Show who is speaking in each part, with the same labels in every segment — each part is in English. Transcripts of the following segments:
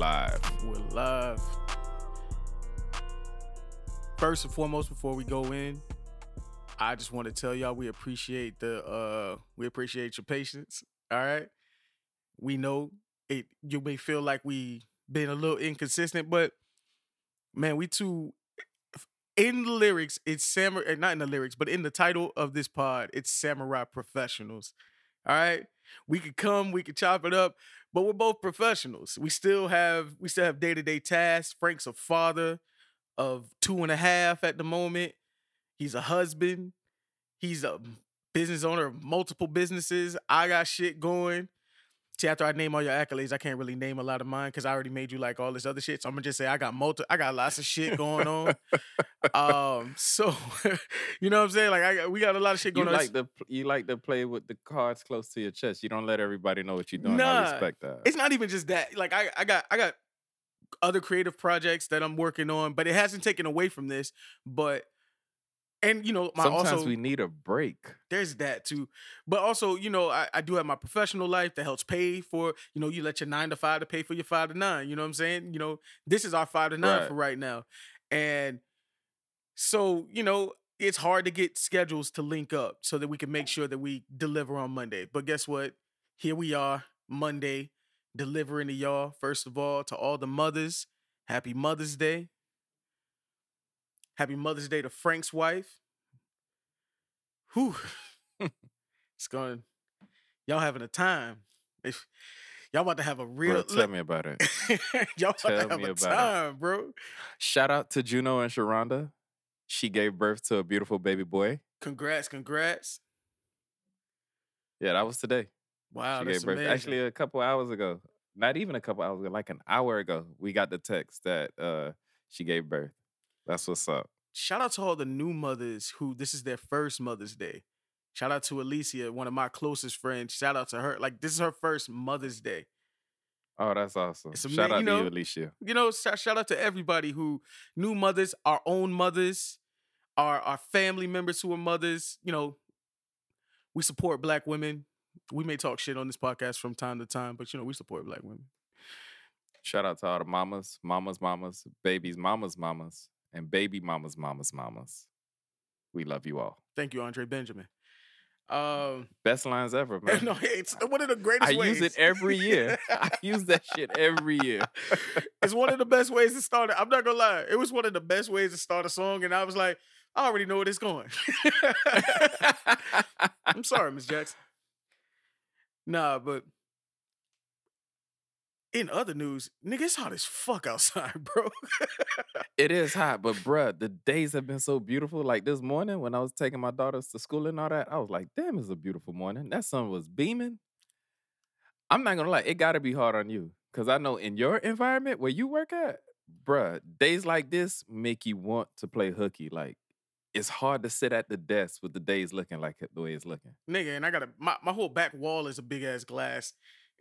Speaker 1: Live.
Speaker 2: We're live. First and foremost, before we go in, I just want to tell y'all we appreciate the uh we appreciate your patience. All right. We know it you may feel like we been a little inconsistent, but man, we too in the lyrics, it's samurai not in the lyrics, but in the title of this pod, it's samurai professionals. All right. We could come, we could chop it up, but we're both professionals. We still have we still have day-to-day tasks. Frank's a father of two and a half at the moment. He's a husband. He's a business owner of multiple businesses. I got shit going. See, after I name all your accolades, I can't really name a lot of mine because I already made you like all this other shit. So I'm gonna just say I got multi, I got lots of shit going on. um, so you know what I'm saying? Like I got, we got a lot of shit
Speaker 1: You
Speaker 2: going on.
Speaker 1: like to you like to play with the cards close to your chest. You don't let everybody know what you're doing.
Speaker 2: Nah,
Speaker 1: I respect that.
Speaker 2: it's not even just that. Like I, I got I got other creative projects that I'm working on, but it hasn't taken away from this. But and you know, my
Speaker 1: Sometimes
Speaker 2: also
Speaker 1: we need a break.
Speaker 2: there's that too. But also, you know, I, I do have my professional life that helps pay for, you know, you let your nine to five to pay for your five to nine. You know what I'm saying? You know, this is our five to nine
Speaker 1: Right.
Speaker 2: for right now. And so, you know, it's hard to get schedules to link up so that we can make sure that we deliver on Monday. But guess what? Here we are, Monday, delivering to y'all. First of all, to all the mothers, happy Mother's Day. Happy Mother's Day to Frank's wife. Whew. it's going. Y'all having a time. If y'all about to have a real.
Speaker 1: Bro, tell me about it.
Speaker 2: y'all about
Speaker 1: tell
Speaker 2: to have
Speaker 1: me
Speaker 2: a
Speaker 1: about it.
Speaker 2: time, bro.
Speaker 1: Shout out to Juno and Sharonda. She gave birth to a beautiful baby boy.
Speaker 2: Congrats, congrats.
Speaker 1: Yeah, that was today.
Speaker 2: Wow,
Speaker 1: she
Speaker 2: that's amazing.
Speaker 1: Actually, a couple hours ago. Not even a couple hours ago, like an hour ago, we got the text that uh she gave birth. That's what's up.
Speaker 2: shout out to all the new mothers who this is their first Mother's Day. Shout out to Alicia, one of my closest friends. Shout out to her. Like this is her first Mother's Day.
Speaker 1: Oh, that's awesome.
Speaker 2: It's
Speaker 1: Shout out
Speaker 2: you
Speaker 1: to you, Alicia.
Speaker 2: You know, shout, shout out to everybody who new mothers, our own mothers, our our family members who are mothers. You know, we support black women. We may talk shit on this podcast from time to time, but you know, we support black women.
Speaker 1: Shout out to all the mamas, mamas, mamas, babies, mamas, mamas, and baby mamas, mamas, mamas. We love you all.
Speaker 2: Thank you, Andre Benjamin. Um,
Speaker 1: Best lines ever, man.
Speaker 2: no, it's one of the greatest
Speaker 1: I
Speaker 2: ways.
Speaker 1: use it every year. I use that shit every year.
Speaker 2: it's one of the best ways to start it. I'm not gonna lie. It was one of the best ways to start a song, and I was like, I already know where it's going. I'm sorry, Miss Jackson. Nah, but in other news, nigga, it's hot as fuck outside, bro.
Speaker 1: it is hot, but bruh, the days have been so beautiful. Like this morning when I was taking my daughters to school and all that, I was like, damn, it's a beautiful morning. That sun was beaming. I'm not gonna lie, it gotta be hard on you. Cause I know in your environment where you work at, bruh, days like this make you want to play hooky. Like it's hard to sit at the desk with the days looking like it the way it's looking.
Speaker 2: nigga, and I got a my, my whole back wall is a big ass glass.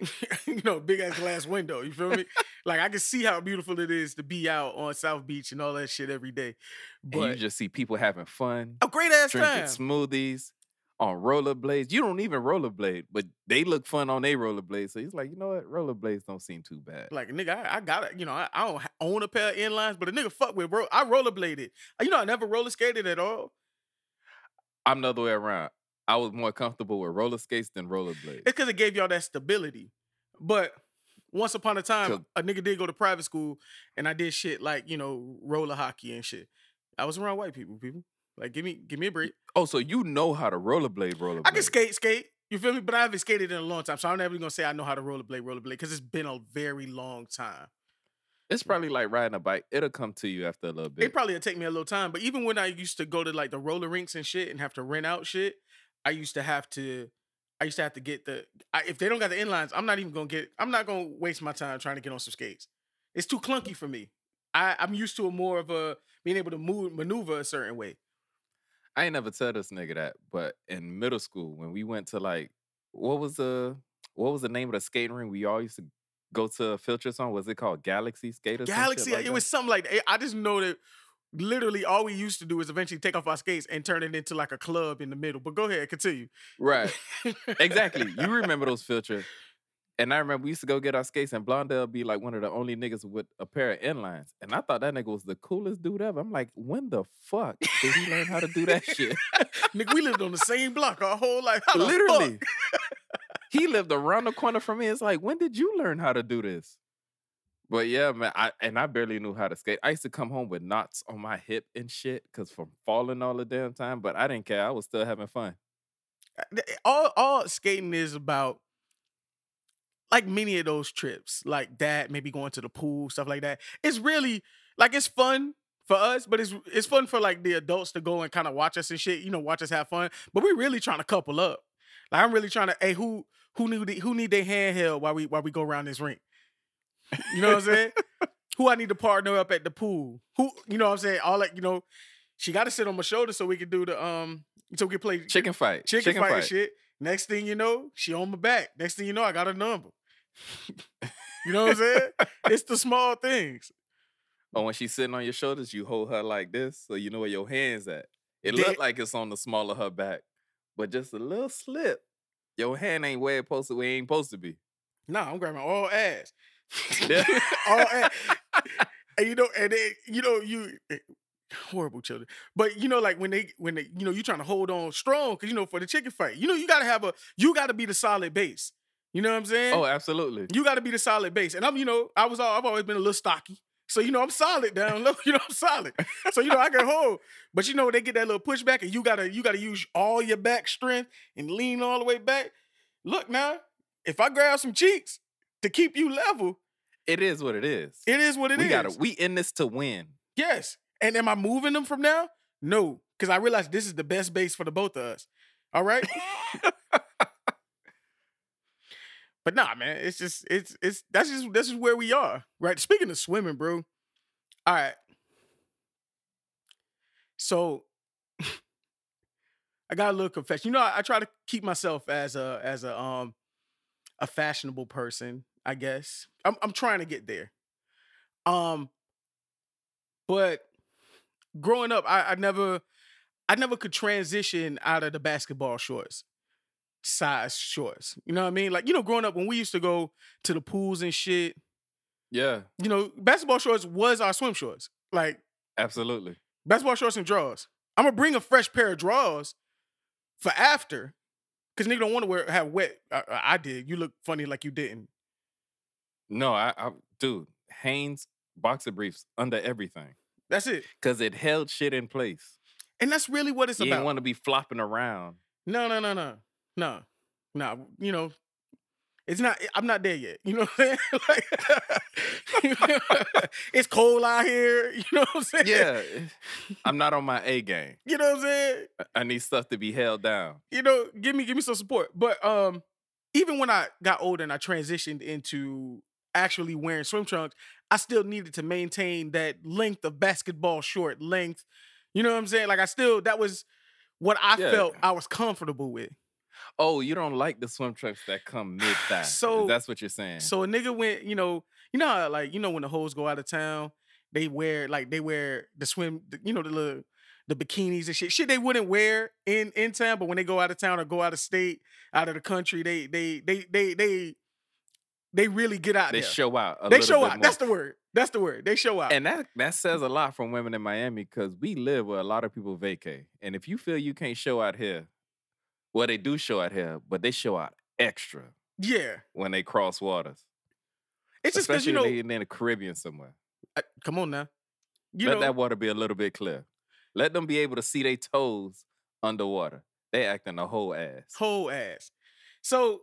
Speaker 2: you know, big ass glass window. You feel me? like I can see how beautiful it is to be out on South Beach and all that shit every day.
Speaker 1: And
Speaker 2: But
Speaker 1: you just see people having fun,
Speaker 2: a great ass
Speaker 1: drinking
Speaker 2: time.
Speaker 1: smoothies on rollerblades. You don't even rollerblade, but they look fun on their rollerblades. So he's like, you know what? Rollerblades don't seem too bad.
Speaker 2: Like nigga, I, I got it. You know, I, I don't own a pair of inlines, but a nigga fuck with bro. I rollerbladed. You know, I never roller skated at all.
Speaker 1: I'm the other way around. I was more comfortable with roller skates than rollerblades.
Speaker 2: It's because it gave y'all that stability. But once upon a time, a nigga did go to private school, and I did shit like you know roller hockey and shit. I was around white people. People like give me give me a break.
Speaker 1: Oh, so you know how to rollerblade, rollerblade.
Speaker 2: I can skate, skate. You feel me? But I haven't skated in a long time, so I'm never gonna say I know how to rollerblade, rollerblade, because it's been a very long time.
Speaker 1: It's probably like riding a bike. It'll come to you after a little bit.
Speaker 2: It probably would take me a little time, but even when I used to go to like the roller rinks and shit and have to rent out shit, I used to have to, I used to have to get the. I, if they don't got the inlines, I'm not even gonna get. I'm not gonna waste my time trying to get on some skates. It's too clunky for me. I, I'm used to a more of a being able to move maneuver a certain way.
Speaker 1: I ain't never tell this nigga that, but in middle school when we went to like what was the what was the name of the skating ring we all used to go to filters on? Was it called Galaxy Skaters?
Speaker 2: Galaxy,
Speaker 1: like
Speaker 2: it was something like that. I just know that literally all we used to do is eventually take off our skates and turn it into like a club in the middle. But go ahead, continue.
Speaker 1: right. exactly. You remember those filters? And I remember we used to go get our skates, and Blondell be like one of the only niggas with a pair of inlines. And I thought that nigga was the coolest dude ever. I'm like, when the fuck did he learn how to do that shit?
Speaker 2: Nigga, we lived on the same block our whole life. How
Speaker 1: Literally. he lived around the corner from me. It's like, when did you learn how to do this? But yeah, man, I and I barely knew how to skate. I used to come home with knots on my hip and shit because from falling all the damn time. But I didn't care. I was still having fun.
Speaker 2: Uh, eh, all all skating is about like many of those trips like that maybe going to the pool stuff like that it's really like it's fun for us but it's it's fun for like the adults to go and kind of watch us and shit you know watch us have fun but we're really trying to couple up like i'm really trying to hey who who need who need their handheld while we while we go around this rink you know what i'm saying who i need to partner up at the pool who you know what i'm saying all like you know she got to sit on my shoulder so we can do the um so we can play
Speaker 1: Chicken fight.
Speaker 2: chicken, fight, and shit. Next thing you know, she on my back. Next thing you know, I got a number. you know what I'm saying? it's the small things.
Speaker 1: Or when she's sitting on your shoulders, you hold her like this so you know where your hands at. It
Speaker 2: Did-
Speaker 1: looked like it's on the small of her back, but just a little slip. Your hand ain't where it supposed to where it ain't supposed to be.
Speaker 2: Nah, I'm grabbing all ass.
Speaker 1: Yeah.
Speaker 2: all ass. And you know, and then, you know, you eh, horrible children. But you know, like when they when they, you know, you trying to hold on strong, cause you know, for the chicken fight, you know, you gotta have a you gotta be the solid base. You know what I'm saying?
Speaker 1: Oh, absolutely.
Speaker 2: You got to be the solid base. And I'm, you know, I was, all, I've always been a little stocky. So, you know, I'm solid down low. You know, I'm solid. So, you know, I can hold. But you know, they get that little pushback and you gotta, you gotta use all your back strength and lean all the way back. Look now, if I grab some cheeks to keep you level,
Speaker 1: It is what it is.
Speaker 2: it is what it is.
Speaker 1: we gotta we in this to win.
Speaker 2: Yes. And am I moving them from now? No. Because I realize this is the best base for the both of us. All right. but nah, man, it's just it's it's that's just this is where we are. Right. Speaking of swimming, bro. All right. So I got a little confession. You know, I, I try to keep myself as a as a um a fashionable person, I guess. I'm I'm trying to get there. Um but growing up, I, I never I never could transition out of the basketball shorts size shorts. You know what I mean? Like, you know, growing up when we used to go to the pools and shit,
Speaker 1: Yeah,
Speaker 2: you know, basketball shorts was our swim shorts. Like
Speaker 1: absolutely.
Speaker 2: basketball shorts and drawers. I'm gonna bring a fresh pair of drawers for after. Cause nigga don't want to wear have wet. I, I- I did. You look funny like you didn't.
Speaker 1: No, I, I dude, Hanes boxer briefs under everything.
Speaker 2: That's it.
Speaker 1: Cause it held shit in place.
Speaker 2: And that's really what it's
Speaker 1: you
Speaker 2: about.
Speaker 1: You didn't want to be flopping around.
Speaker 2: No, no, no, no, no, no. You know, it's not. I'm not there yet. You know what I'm saying? like, it's cold out here. You know what I'm saying?
Speaker 1: Yeah. I'm not on my A game.
Speaker 2: You know what I'm saying?
Speaker 1: I- I need stuff to be held down.
Speaker 2: You know, give me give me some support. But um, even when I got older and I transitioned into actually wearing swim trunks, I still needed to maintain that length of basketball short length. You know what I'm saying? Like I still that was what I
Speaker 1: Yeah.
Speaker 2: felt I was comfortable with.
Speaker 1: Oh, you don't like the swim trunks that come mid thigh.
Speaker 2: So-
Speaker 1: that's what you're saying.
Speaker 2: So a nigga went, you know, you know, how, like you know when the hoes go out of town, they wear like they wear the swim, the- you know, the little the bikinis and shit. Shit they wouldn't wear in in town, but when they go out of town or go out of state, out of the country, they they they they they they really get out there.
Speaker 1: they
Speaker 2: there.
Speaker 1: show out. A
Speaker 2: they show out. That's the word. That's the word. They show out.
Speaker 1: And that that says a lot from women in Miami because we live where a lot of people vacay. And if you feel you can't show out here, well, they do show out here, but they show out extra
Speaker 2: yeah,
Speaker 1: when they cross waters.
Speaker 2: it's just because you know.
Speaker 1: in the Caribbean somewhere.
Speaker 2: uh, come on now. You
Speaker 1: Let
Speaker 2: know,
Speaker 1: that water be a little bit clear. Let them be able to see their toes underwater. They acting a whole ass.
Speaker 2: whole ass. So,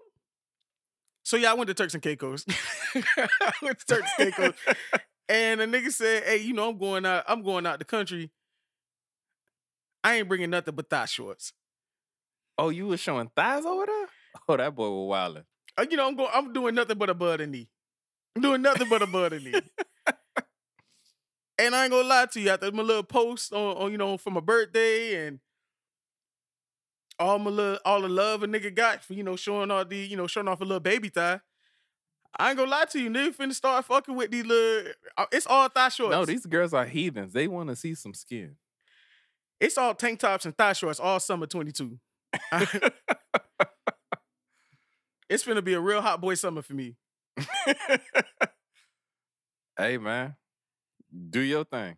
Speaker 2: so yeah, I went to Turks and Caicos. I went to Turks and Caicos, and a nigga said, "Hey, you know, I'm going out. I'm going out the country. I ain't bringing nothing but thigh shorts.
Speaker 1: Oh, you was showing thighs over there? Oh, that boy was wilding.
Speaker 2: Uh, you know, I'm going. I'm doing nothing but a bud and knee. I'm doing nothing but a bud and knee. And I ain't gonna lie to you. After my little post on, on you know, for my birthday and all my little, all the love a nigga got for you know showing all the you know showing off a little baby thigh. I ain't gonna lie to you, nigga. Finna start fucking with these little. uh, It's all thigh shorts.
Speaker 1: No, these girls are heathens. They want to see some skin.
Speaker 2: It's all tank tops and thigh shorts all summer 22. It's gonna be a real hot boy summer for me.
Speaker 1: hey man, do your thing.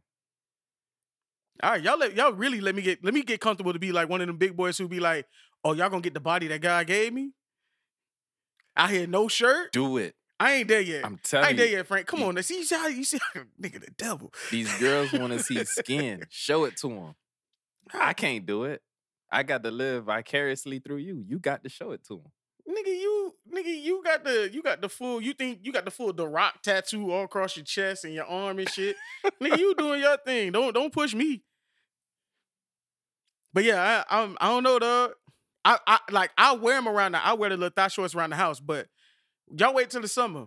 Speaker 2: All right, y'all let y'all really let me get let me get comfortable to be like one of them big boys who be like, oh, y'all gonna get the body that God gave me? I had no shirt.
Speaker 1: Do it.
Speaker 2: I ain't there yet.
Speaker 1: I'm telling you.
Speaker 2: I ain't there
Speaker 1: you.
Speaker 2: yet, Frank. Come on, now. see you see how you see how nigga the devil.
Speaker 1: These girls want to see skin. Show it to them. I can't do it. I got to live vicariously through you. You got to show it to them.
Speaker 2: Nigga, you nigga, you got the you got the full. You think you got the full the rock tattoo all across your chest and your arm and shit. nigga, you doing your thing. Don't don't push me. But yeah, I I'm, I don't know dog. I I like I wear them around. The, I wear the little thigh shorts around the house. But y'all wait till the summer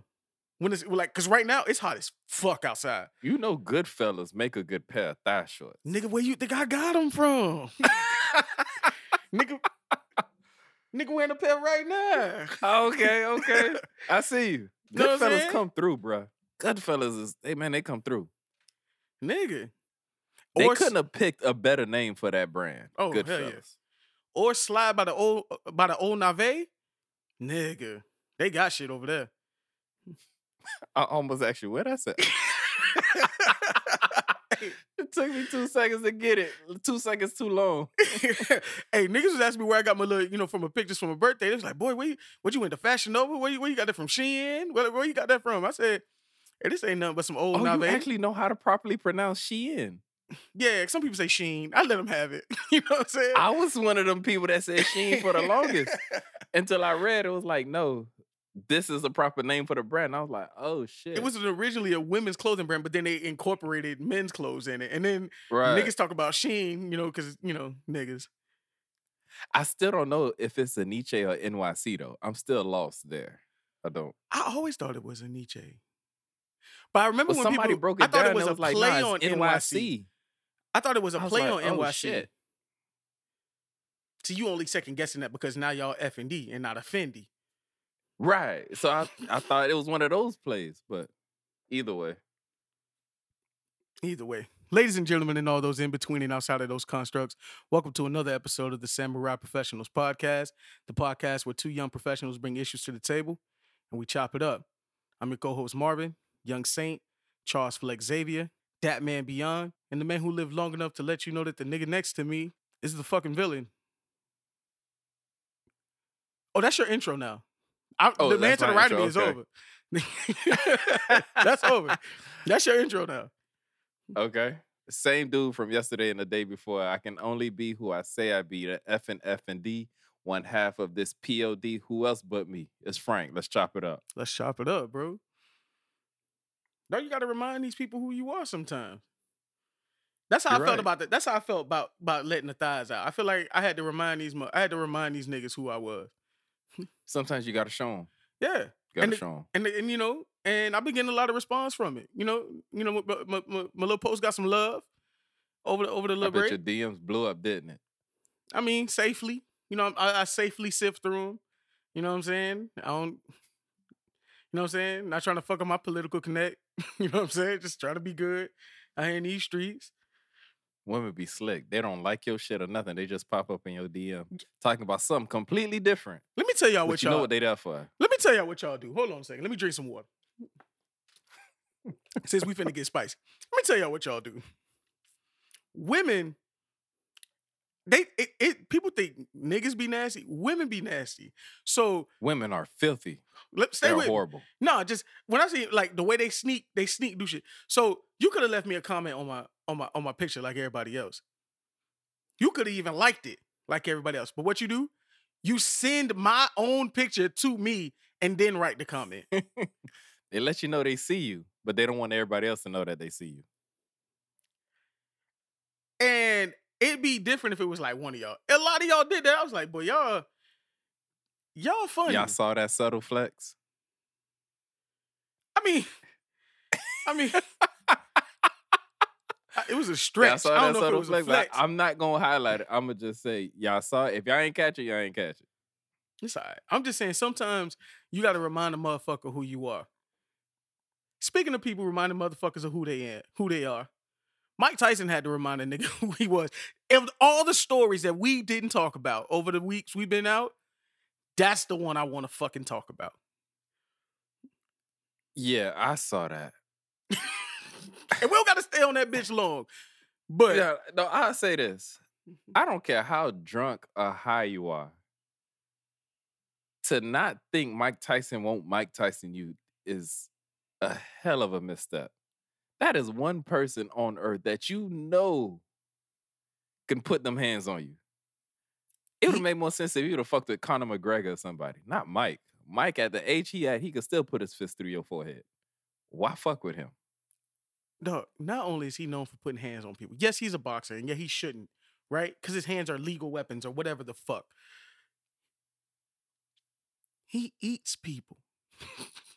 Speaker 2: when it's like because right now it's hot as fuck outside.
Speaker 1: You know, good fellas make a good pair of thigh shorts.
Speaker 2: Nigga, where you think I got them from? nigga, nigga wearing a pair right now.
Speaker 1: okay, okay. I see you. Good fellas come through, bruh. Good fellas is, hey man, they come through.
Speaker 2: Nigga.
Speaker 1: They
Speaker 2: Or
Speaker 1: couldn't have picked a better name for that brand.
Speaker 2: Oh,
Speaker 1: good
Speaker 2: hell
Speaker 1: fellas.
Speaker 2: or slide by the old uh, by the old Nave, nigga, they got shit over there.
Speaker 1: I almost asked you what I said. It took me two seconds to get it. Two seconds too long.
Speaker 2: hey, niggas was asking me where I got my little, you know, from a pictures from a birthday. They was like, boy, where you, what you went to Fashion Nova? Where you, where you got that from? Shein? Where, where you got that from? I said, hey, this ain't nothing but some old
Speaker 1: Oh,
Speaker 2: Nave.
Speaker 1: you actually know how to properly pronounce Shein.
Speaker 2: Yeah, some people say Sheen. I let them have it. you know what I'm saying?
Speaker 1: I was one of them people that said Sheen for the longest until I read it was like, no, this is the proper name for the brand. I was like, oh shit.
Speaker 2: It was originally a women's clothing brand, but then they incorporated men's clothes in it. And then
Speaker 1: right.
Speaker 2: niggas talk about Sheen, you know, because, you know, niggas.
Speaker 1: I still don't know if it's a Nietzsche or NYC though. I'm still lost there. I don't.
Speaker 2: I always thought it was a Nietzsche. But I remember
Speaker 1: But
Speaker 2: when
Speaker 1: somebody
Speaker 2: people,
Speaker 1: broke it
Speaker 2: I
Speaker 1: it
Speaker 2: thought it was a
Speaker 1: it was like,
Speaker 2: play
Speaker 1: nah,
Speaker 2: on NYC.
Speaker 1: NYC.
Speaker 2: I thought it was a
Speaker 1: was
Speaker 2: play
Speaker 1: like,
Speaker 2: on
Speaker 1: oh,
Speaker 2: NYC.
Speaker 1: shit.
Speaker 2: So you only second guessing that because now y'all F and D and not a Fendi.
Speaker 1: Right. So I, I thought it was one of those plays, but either way.
Speaker 2: Either way. Ladies and gentlemen, and all those in between and outside of those constructs, welcome to another episode of the Samurai Professionals Podcast, the podcast where two young professionals bring issues to the table and we chop it up. I'm your co-host Marvin, Young Saint, Charles Flex Xavier, Dat Man Beyond, and the man who lived long enough to let you know that the nigga next to me is the fucking villain. Oh, that's your intro now. I,
Speaker 1: Oh,
Speaker 2: the man to the right of me is over. that's over. That's your intro now.
Speaker 1: Okay. Same dude from yesterday and the day before. I can only be who I say I be. The F and F and D, one half of this POD. Who else but me? It's Frank. Let's chop it up.
Speaker 2: Let's chop it up, bro. Now you got to remind these people who you are sometimes. That's how
Speaker 1: You're
Speaker 2: I felt
Speaker 1: right.
Speaker 2: about that. That's how I felt about about letting the thighs out. I feel like I had to remind these. I had to remind these niggas who I was.
Speaker 1: Sometimes you gotta show them.
Speaker 2: Yeah,
Speaker 1: Gotta
Speaker 2: And
Speaker 1: show them.
Speaker 2: and and you know, and I've been getting a lot of response from it. You know, you know, my, my, my, my little post got some love over the over the
Speaker 1: I
Speaker 2: little
Speaker 1: bet
Speaker 2: break.
Speaker 1: your DMs blew up, didn't it?
Speaker 2: I mean, safely. You know, I, I safely sift through them. You know what I'm saying? I don't. You know what I'm saying? Not trying to fuck up my political connect. you know what I'm saying? Just trying to be good out here in these streets.
Speaker 1: Women be slick. They don't like your shit or nothing. They just pop up in your DM talking about something completely different.
Speaker 2: Let me tell y'all what
Speaker 1: you
Speaker 2: y'all.
Speaker 1: know what they there for.
Speaker 2: let me tell y'all what y'all do. Hold on a second. Let me drink some water. Since we finna get spicy, let me tell y'all what y'all do. Women, they it, it people think niggas be nasty. Women be nasty. So
Speaker 1: Women are filthy.
Speaker 2: let stay
Speaker 1: They're
Speaker 2: with
Speaker 1: horrible.
Speaker 2: No, just when I see like the way they sneak, they sneak do shit. So you could have left me a comment on my on my on my picture like everybody else. You could have even liked it like everybody else. But what you do, you send my own picture to me and then write the comment.
Speaker 1: They let you know they see you, but they don't want everybody else to know that they see you.
Speaker 2: and it'd be different if it was like one of y'all. A lot of y'all did that. I was like, boy, y'all, y'all funny.
Speaker 1: Y'all saw that subtle flex?
Speaker 2: I mean, I mean, it was a stretch.
Speaker 1: saw
Speaker 2: I don't
Speaker 1: that
Speaker 2: know if it
Speaker 1: subtle
Speaker 2: was a
Speaker 1: flex?
Speaker 2: flex.
Speaker 1: I, am not gonna highlight it. I'm gonna just say y'all saw it. If y'all ain't catch it, y'all ain't catch it.
Speaker 2: It's all right. I'm just saying sometimes you got to remind a motherfucker who you are. Speaking of people reminding motherfuckers of who they are, who they are. Mike Tyson had to remind a nigga who he was. Of all the stories that we didn't talk about over the weeks we've been out, That's the one I want to fucking talk about.
Speaker 1: Yeah, I saw that.
Speaker 2: and we don't got to stay on that bitch long. But
Speaker 1: yeah, no, I'll say this. Mm-hmm. I don't care how drunk or high you are. To not think Mike Tyson won't Mike Tyson you is a hell of a misstep. That is one person on earth that you know can put them hands on you. It would have made more sense if you would have fucked with Conor McGregor or somebody, not Mike. Mike at the age he had, he could still put his fist through your forehead. Why fuck with him?
Speaker 2: No, not only is he known for putting hands on people. Yes, he's a boxer, and yeah, he shouldn't, right? Because his hands are legal weapons or whatever the fuck. He eats people.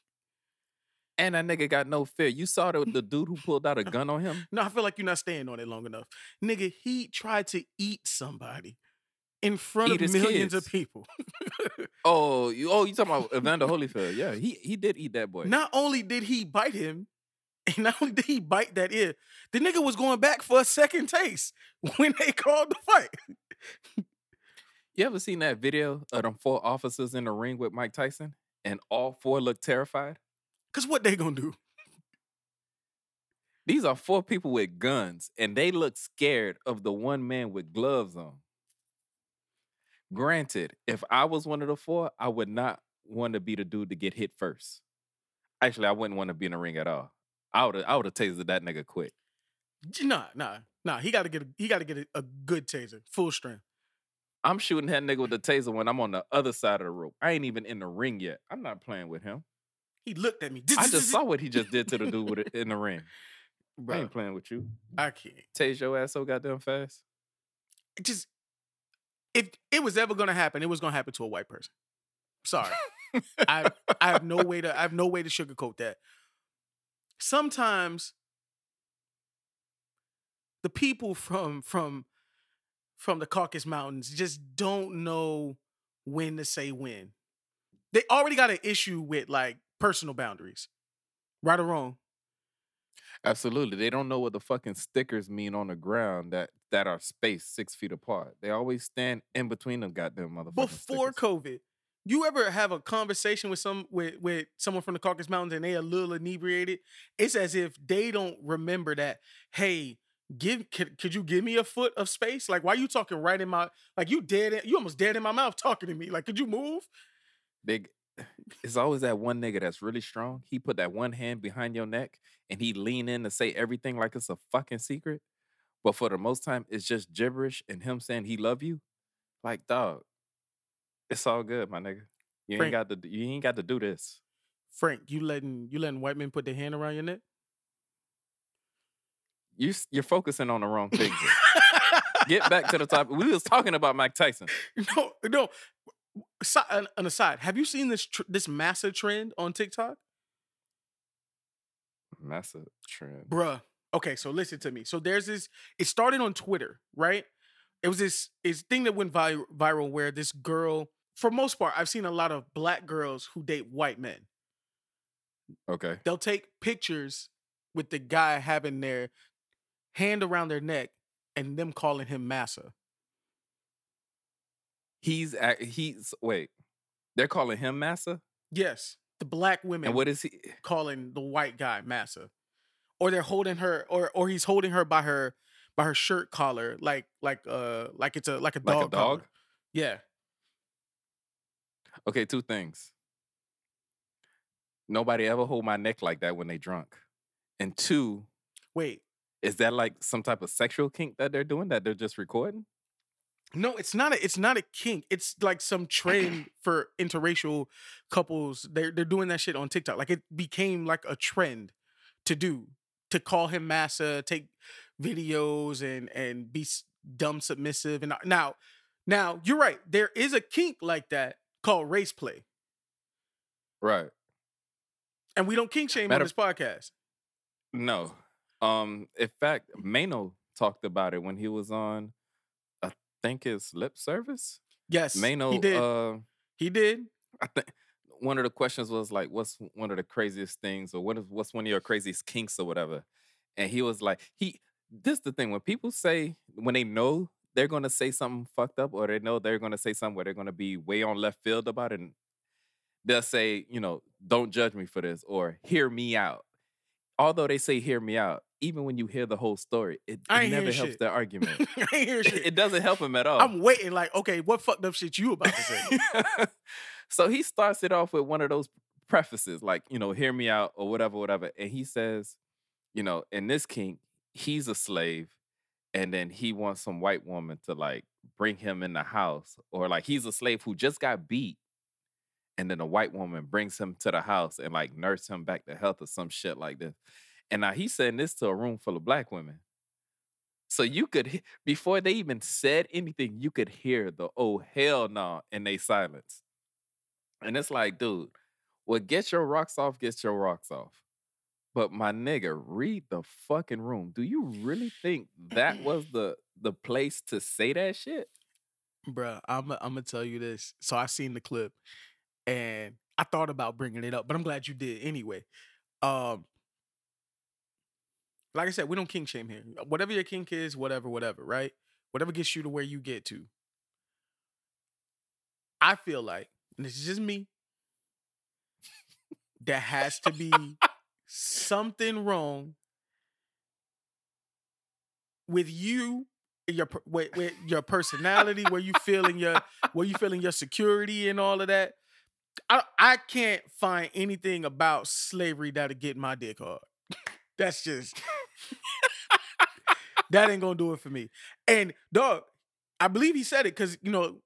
Speaker 1: and that nigga got no fear. You saw the, the dude who pulled out a gun on him?
Speaker 2: No, I feel like you're not staying on it long enough. Nigga, he tried to eat somebody in front eat of millions kids. of people.
Speaker 1: oh, you oh, you talking about Evander Holyfield. Yeah, he he did eat that boy.
Speaker 2: Not only did he bite him, and not only did he bite that ear, the nigga was going back for a second taste when they called the fight.
Speaker 1: you ever seen that video of them four officers in the ring with Mike Tyson? And all four look terrified?
Speaker 2: Cause what they gonna do?
Speaker 1: These are four people with guns, and they look scared of the one man with gloves on. Granted, if I was one of the four, I would not want to be the dude to get hit first. Actually, I wouldn't want to be in the ring at all. I would I would have tasered that nigga quick.
Speaker 2: Nah, nah, nah. He got to get a, he got to get a, a, good taser, full strength.
Speaker 1: I'm shooting that nigga with the taser when I'm on the other side of the rope. I ain't even in the ring yet. I'm not playing with him.
Speaker 2: He looked at me.
Speaker 1: I just saw what he just did to the dude with it in the ring. Bro, I ain't playing with you.
Speaker 2: I can't.
Speaker 1: Tase your ass so goddamn fast.
Speaker 2: It just if it was ever gonna happen, it was gonna happen to a white person. Sorry. I I have no way to I have no way to sugarcoat that sometimes the people from from from the Caucasus Mountains just don't know when to say when. They already got an issue with like personal boundaries. Right or wrong?
Speaker 1: Absolutely. They don't know what the fucking stickers mean on the ground that that are spaced six feet apart. They always stand in between them goddamn motherfuckers.
Speaker 2: Before stickers. COVID, you ever have a conversation with some with with someone from the Caucasus Mountains and they a little inebriated? It's as if they don't remember that. Hey, give could, could you give me a foot of space? Like, why you talking right in my like you dead? In, you almost dead in my mouth talking to me. Like, could you move?
Speaker 1: Big. It's always that one nigga that's really strong. He put that one hand behind your neck and he lean in to say everything like it's a fucking secret. But for the most time, it's just gibberish and him saying he love you. Like, dog, it's all good, my nigga. You Frank, ain't got to. You ain't got to do this.
Speaker 2: Frank, you letting you letting white men put their hand around your neck?
Speaker 1: You you're focusing on the wrong thing. Get back to the topic. We was talking about Mike Tyson.
Speaker 2: No, no. An, an aside, have you seen this tr- this massive trend on TikTok?
Speaker 1: Massive trend,
Speaker 2: bruh. Okay, so listen to me. So there's this. It started on Twitter, right? It was this this thing that went vi- viral where this girl for most part, I've seen a lot of black girls who date white men.
Speaker 1: Okay.
Speaker 2: They'll take pictures with the guy having their hand around their neck and them calling him massa.
Speaker 1: He's at, he's wait. They're calling him massa?
Speaker 2: Yes. The black women
Speaker 1: And what is he
Speaker 2: calling the white guy massa? Or they're holding her or or he's holding her by her by her shirt collar like like uh like it's a like a dog. Like a dog? Collar. Yeah.
Speaker 1: Okay, two things. Nobody ever hold my neck like that when they drunk. And two,
Speaker 2: wait,
Speaker 1: is that like some type of sexual kink that they're doing that they're just recording?
Speaker 2: No, it's not a it's not a kink. It's like some trend for interracial couples. They're they're doing that shit on TikTok. Like it became like a trend to do to call him massa, take videos and and be dumb submissive. And now, now you're right. There is a kink like that called race play.
Speaker 1: Right.
Speaker 2: And we don't kink shame Matter on this podcast.
Speaker 1: No. Um, in fact, Mano talked about it when he was on think his lip service.
Speaker 2: Yes.
Speaker 1: Mano
Speaker 2: he did.
Speaker 1: Uh,
Speaker 2: he did.
Speaker 1: I think one of the questions was like, what's one of the craziest things, or what is what's one of your craziest kinks or whatever? And he was like, he this is the thing when people say when they know they're gonna say something fucked up, or they know they're gonna say something where they're gonna be way on left field about it, and they'll say, you know, don't judge me for this, or hear me out. Although they say hear me out, even when you hear the whole story, it, it never helps
Speaker 2: shit.
Speaker 1: their argument.
Speaker 2: I ain't hear shit.
Speaker 1: it doesn't help him at all.
Speaker 2: I'm waiting, like, okay, what fucked up shit you about to say?
Speaker 1: so he starts it off with one of those prefaces, like, you know, hear me out or whatever, whatever. And he says, you know, in this king, he's a slave, and then he wants some white woman to like bring him in the house, or like he's a slave who just got beat. And then a white woman brings him to the house and like nurse him back to health or some shit like this. And now he's saying this to a room full of black women. So you could, before they even said anything, you could hear the oh hell no in they silence. And it's like, dude, well, get your rocks off, get your rocks off. But my nigga, read the fucking room. Do you really think that was the the place to say that shit?
Speaker 2: Bruh, I'm I'm gonna tell you this. So I seen the clip, and I thought about bringing it up, but I'm glad you did anyway. Um, like I said, we don't king shame here. Whatever your kink is, whatever, whatever, right? Whatever gets you to where you get to. I feel like, and this is just me, there has to be something wrong with you your with, with your personality where you feeling your where you feeling your security and all of that i i can't find anything about slavery that'll get my dick hard that's just that ain't gonna do it for me. And dog i believe he said it because you know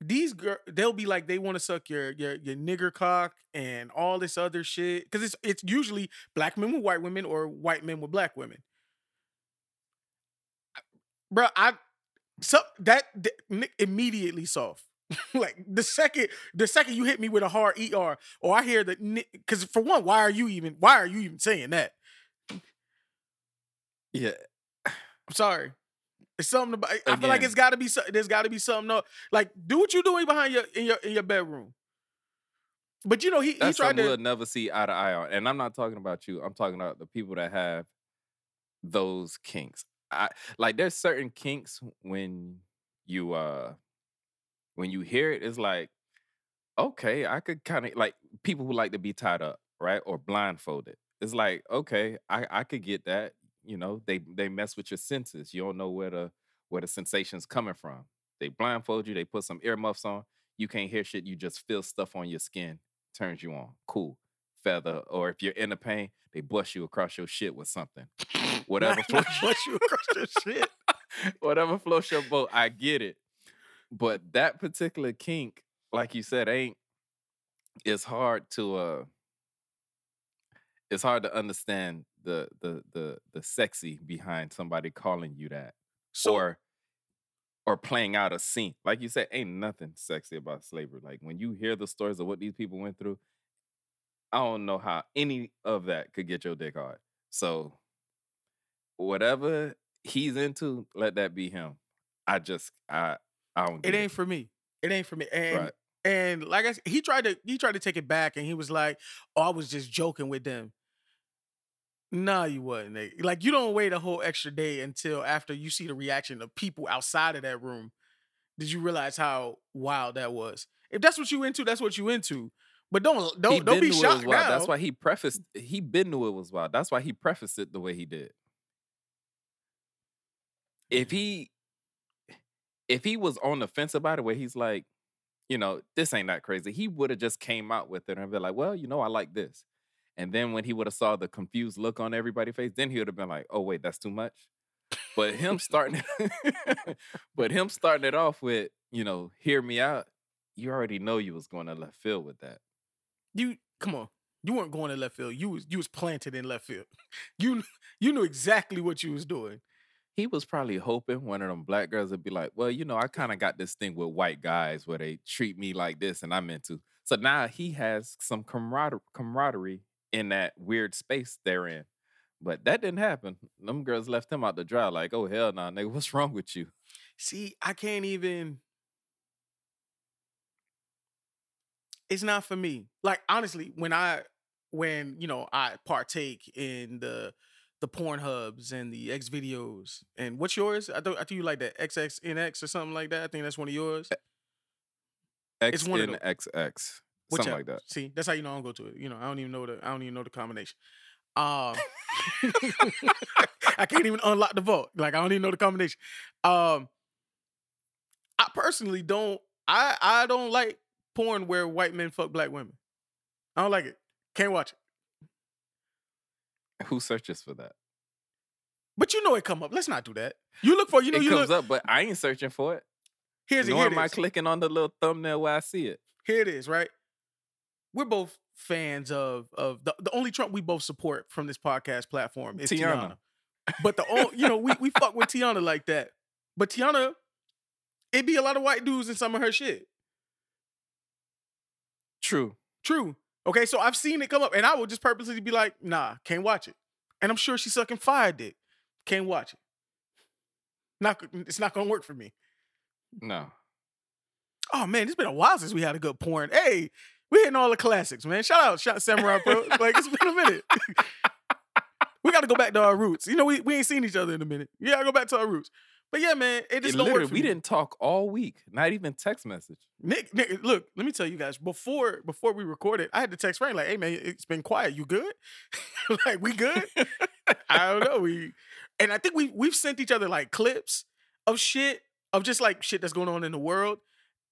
Speaker 2: these girl they'll be like they want to suck your your your nigger cock and all this other shit because it's it's usually black men with white women or white men with black women. Bro i so that, that immediately soft. Like the second the second you hit me with a hard er or i hear that because for one why are you even why are you even saying that
Speaker 1: Yeah.
Speaker 2: i'm sorry it's something about i feel like it's got to be there's got to be something else. like do what you're doing behind your in your in your bedroom but you know he, he
Speaker 1: That's
Speaker 2: tried to
Speaker 1: we'll never see eye to eye on. And I'm not talking about you. I'm talking about the people that have those kinks. I like there's certain kinks when you uh when you hear it, it's like, okay, I could kind of like people who like to be tied up, right? Or blindfolded. It's like, okay, I, I could get that. You know, they they mess with your senses. You don't know where the where the sensation's coming from. They blindfold you, they put some earmuffs on, you can't hear shit, you just feel stuff on your skin, turns you on. Cool. Feather. Or if you're in the pain, they bust you across your shit with something. Whatever floats
Speaker 2: you across your shit
Speaker 1: whatever floats your boat, I get it. But that particular kink, like you said, ain't it's hard to uh it's hard to understand the the the the sexy behind somebody calling you that
Speaker 2: so
Speaker 1: or or playing out a scene. Like you said, ain't nothing sexy about slavery. Like when you hear the stories of what these people went through, I don't know how any of that could get your dick hard. So whatever he's into, let that be him. I just I I don't.
Speaker 2: it ain't for me it ain't for me and
Speaker 1: Right.
Speaker 2: and like I said, he tried to he tried to take it back and he was like, "Oh, I was just joking with them." Nah, you wasn't. nigga. Like you don't wait a whole extra day until after you see the reaction of people outside of that room. Did you realize how wild that was? If that's what you into, that's what you into. But don't don't don't be
Speaker 1: knew it was
Speaker 2: shocked now.
Speaker 1: That's why he prefaced. He been knew it was wild. That's why he prefaced it the way he did. If mm. he, if he was on the fence about it, where he's like, you know, this ain't that crazy. He would have just came out with it and be like, well, you know, I like this. And then when he would have saw the confused look on everybody's face, then he would have been like, oh wait, that's too much. But him starting, but him starting it off with, you know, hear me out. You already know you was going to left field with that.
Speaker 2: you come on. You weren't going to left field. You was you was planted in left field. You you knew exactly what you was doing.
Speaker 1: he was probably hoping one of them black girls would be like, well, you know, I kind of got this thing with white guys where they treat me like this and I'm into. So now he has some camaraderie, camaraderie in that weird space they're in. But that didn't happen. Them girls left him out to dry, like, oh hell no, nigga, what's wrong with you?
Speaker 2: See, I can't even. It's not for me. Like honestly, when I when you know I partake in the the porn hubs and the X videos. And what's yours? I thought I think you like that XXNX or something like that. I think that's one of yours.
Speaker 1: X
Speaker 2: It's one of them. Whichever.
Speaker 1: Something like that.
Speaker 2: See, that's how you know I don't go to it. You know, I don't even know the I don't even know the combination. Um I can't even unlock the vault. Like I don't even know the combination. Um I personally don't I I don't like porn where white men fuck black women. I don't like it. Can't watch it.
Speaker 1: Who searches for that?
Speaker 2: But you know it come up. Let's not do that. You look for you know
Speaker 1: it
Speaker 2: you
Speaker 1: comes
Speaker 2: look
Speaker 1: up, but I ain't searching for it.
Speaker 2: here's it. Here it
Speaker 1: am I clicking on the little thumbnail where I see it.
Speaker 2: Here it is, right? We're both fans of of the, the only Trump we both support from this podcast platform is Teanna.
Speaker 1: Teanna.
Speaker 2: But the o- you know, we we fuck with Teanna like that. But Teanna, it'd be a lot of white dudes in some of her shit.
Speaker 1: True.
Speaker 2: True. Okay, so I've seen it come up, and I will just purposely be like, nah, can't watch it. And I'm sure she's sucking fire dick. Can't watch it. Not it's not gonna work for me.
Speaker 1: No.
Speaker 2: Oh man, it's been a while since we had a good porn. Hey, we hitting all the classics, man. Shout out, shout Samurai Pro. like it's been a minute. we got to go back to our roots. You know, we, we ain't seen each other in a minute. Gotta go back to our roots. But yeah, man, it just
Speaker 1: It
Speaker 2: don't work
Speaker 1: we
Speaker 2: me.
Speaker 1: didn't talk all week. Not even text message.
Speaker 2: Nick, Nick, look, let me tell you guys. Before before we recorded, I had to text Frank like, "Hey man, it's been quiet. You good? like we good? I don't know. We and I think we we've sent each other like clips of shit of just like shit that's going on in the world,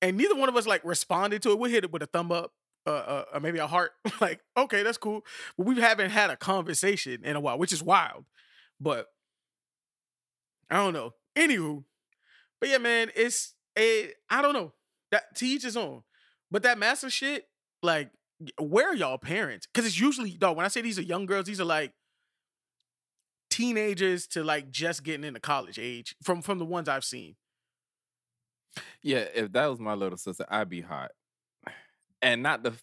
Speaker 2: and neither one of us like responded to it. We hit it with a thumb up, uh, uh maybe a heart. like, okay, that's cool. But we haven't had a conversation in a while, which is wild. But I don't know. Anywho, but yeah, man, it's a I don't know. That to each his own. But that massive shit, like, where are y'all parents? Because it's usually dog. When I say these are young girls, these are like teenagers to like just getting into college age from from the ones I've seen.
Speaker 1: Yeah, if that was my little sister, I'd be hot. And not the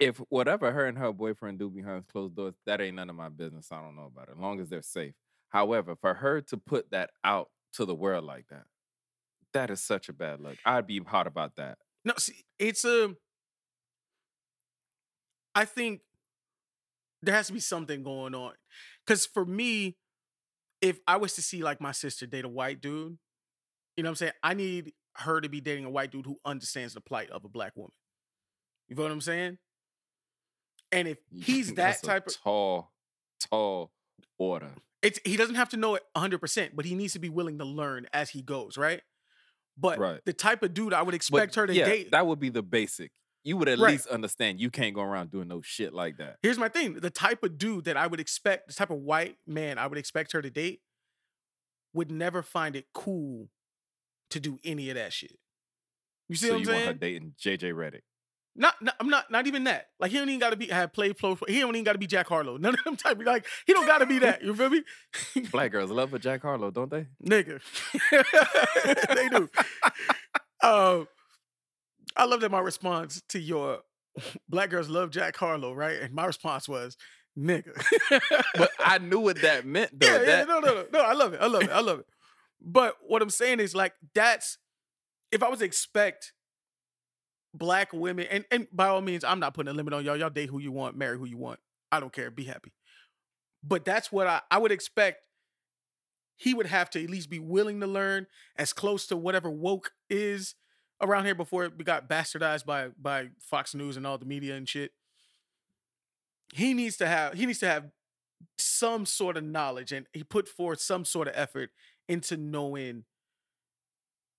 Speaker 1: if whatever her and her boyfriend do behind closed doors, that ain't none of my business. I don't know about it. As long as they're safe. However, for her to put that out to the world like that, that is such a bad look. I'd be hot about that.
Speaker 2: No, see, it's a. I think there has to be something going on, because for me, if I was to see like my sister date a white dude, you know what I'm saying? I need her to be dating a white dude who understands the plight of a black woman. You know what I'm saying? And if he's that type of,
Speaker 1: tall, tall order.
Speaker 2: it's he doesn't have to know it 100, percent but he needs to be willing to learn as he goes, right? But
Speaker 1: Right.
Speaker 2: the type of dude I would
Speaker 1: But
Speaker 2: expect her to
Speaker 1: yeah,
Speaker 2: date.
Speaker 1: that would be the basic. You would at
Speaker 2: Right.
Speaker 1: least understand you can't go around doing no shit like that.
Speaker 2: Here's my thing: the type of dude that I would expect, the type of white man I would expect her to date, would never find it cool to do any of that shit. You see
Speaker 1: so
Speaker 2: what I'm
Speaker 1: you
Speaker 2: saying?
Speaker 1: want her dating JJ Redick.
Speaker 2: Not, not, I'm not, not even that. Like he don't even got to be have play flow. He don't even got to be Jack Harlow. None of them type. Like he don't got to be that. You feel me,
Speaker 1: Black girls love a Jack Harlow, don't they?
Speaker 2: nigga? they do. Um, I love that my response to your black girls love Jack Harlow, right? And my response was, nigga.
Speaker 1: But I knew what that meant though.
Speaker 2: yeah, yeah,
Speaker 1: that,
Speaker 2: no, no, no, no. I love it. I love it. I love it. But what I'm saying is like that's if I was to expect black women, and and by all means, I'm not putting a limit on y'all. Y'all date who you want, marry who you want. I don't care. Be happy. But that's what I, I would expect. He would have to at least be willing to learn as close to whatever woke is around here before it got bastardized by by Fox News and all the media and shit. He needs to have he needs to have some sort of knowledge and he put forth some sort of effort into knowing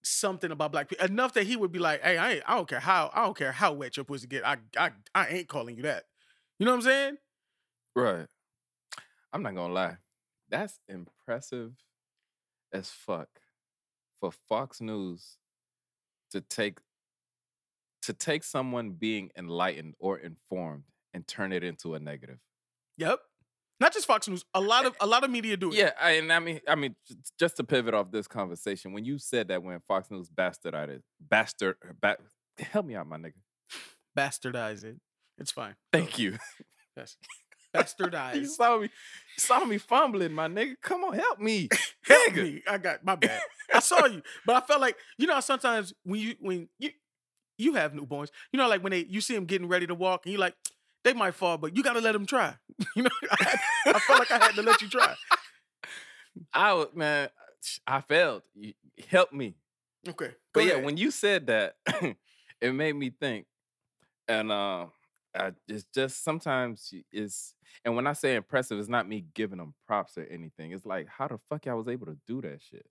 Speaker 2: something about black people enough that he would be like, "Hey, I ain't, I don't care how I don't care how wet your pussy get. I I I ain't calling you that." You know what I'm saying?
Speaker 1: right. I'm not gonna lie. That's impressive as fuck for Fox News to take to take someone being enlightened or informed and turn it into a negative.
Speaker 2: Yep. Not just Fox News. A lot of a lot of media do it.
Speaker 1: Yeah, I, and I mean, I mean, just to pivot off this conversation, when you said that when Fox News bastardized, it, bastard, ba- help me out, my nigga.
Speaker 2: Bastardize it. It's fine.
Speaker 1: Thank you.
Speaker 2: Yes.
Speaker 1: You
Speaker 2: Bastardize.
Speaker 1: saw me, you saw me fumbling, my nigga. Come on, help me.
Speaker 2: Help
Speaker 1: nigga.
Speaker 2: me. I got my bad. I saw you, but I felt like you know sometimes when you when you you have newborns, you know, like when they you see them getting ready to walk, and you're like they might fall, but you got to let them try. You know, I, I felt like I had to let you try.
Speaker 1: I would, man, I failed. You, help me.
Speaker 2: Okay.
Speaker 1: But yeah, when you said that, it made me think. And uh I, it's just sometimes it's and when I say impressive, it's not me giving them props or anything. It's like how the fuck I was able to do that shit.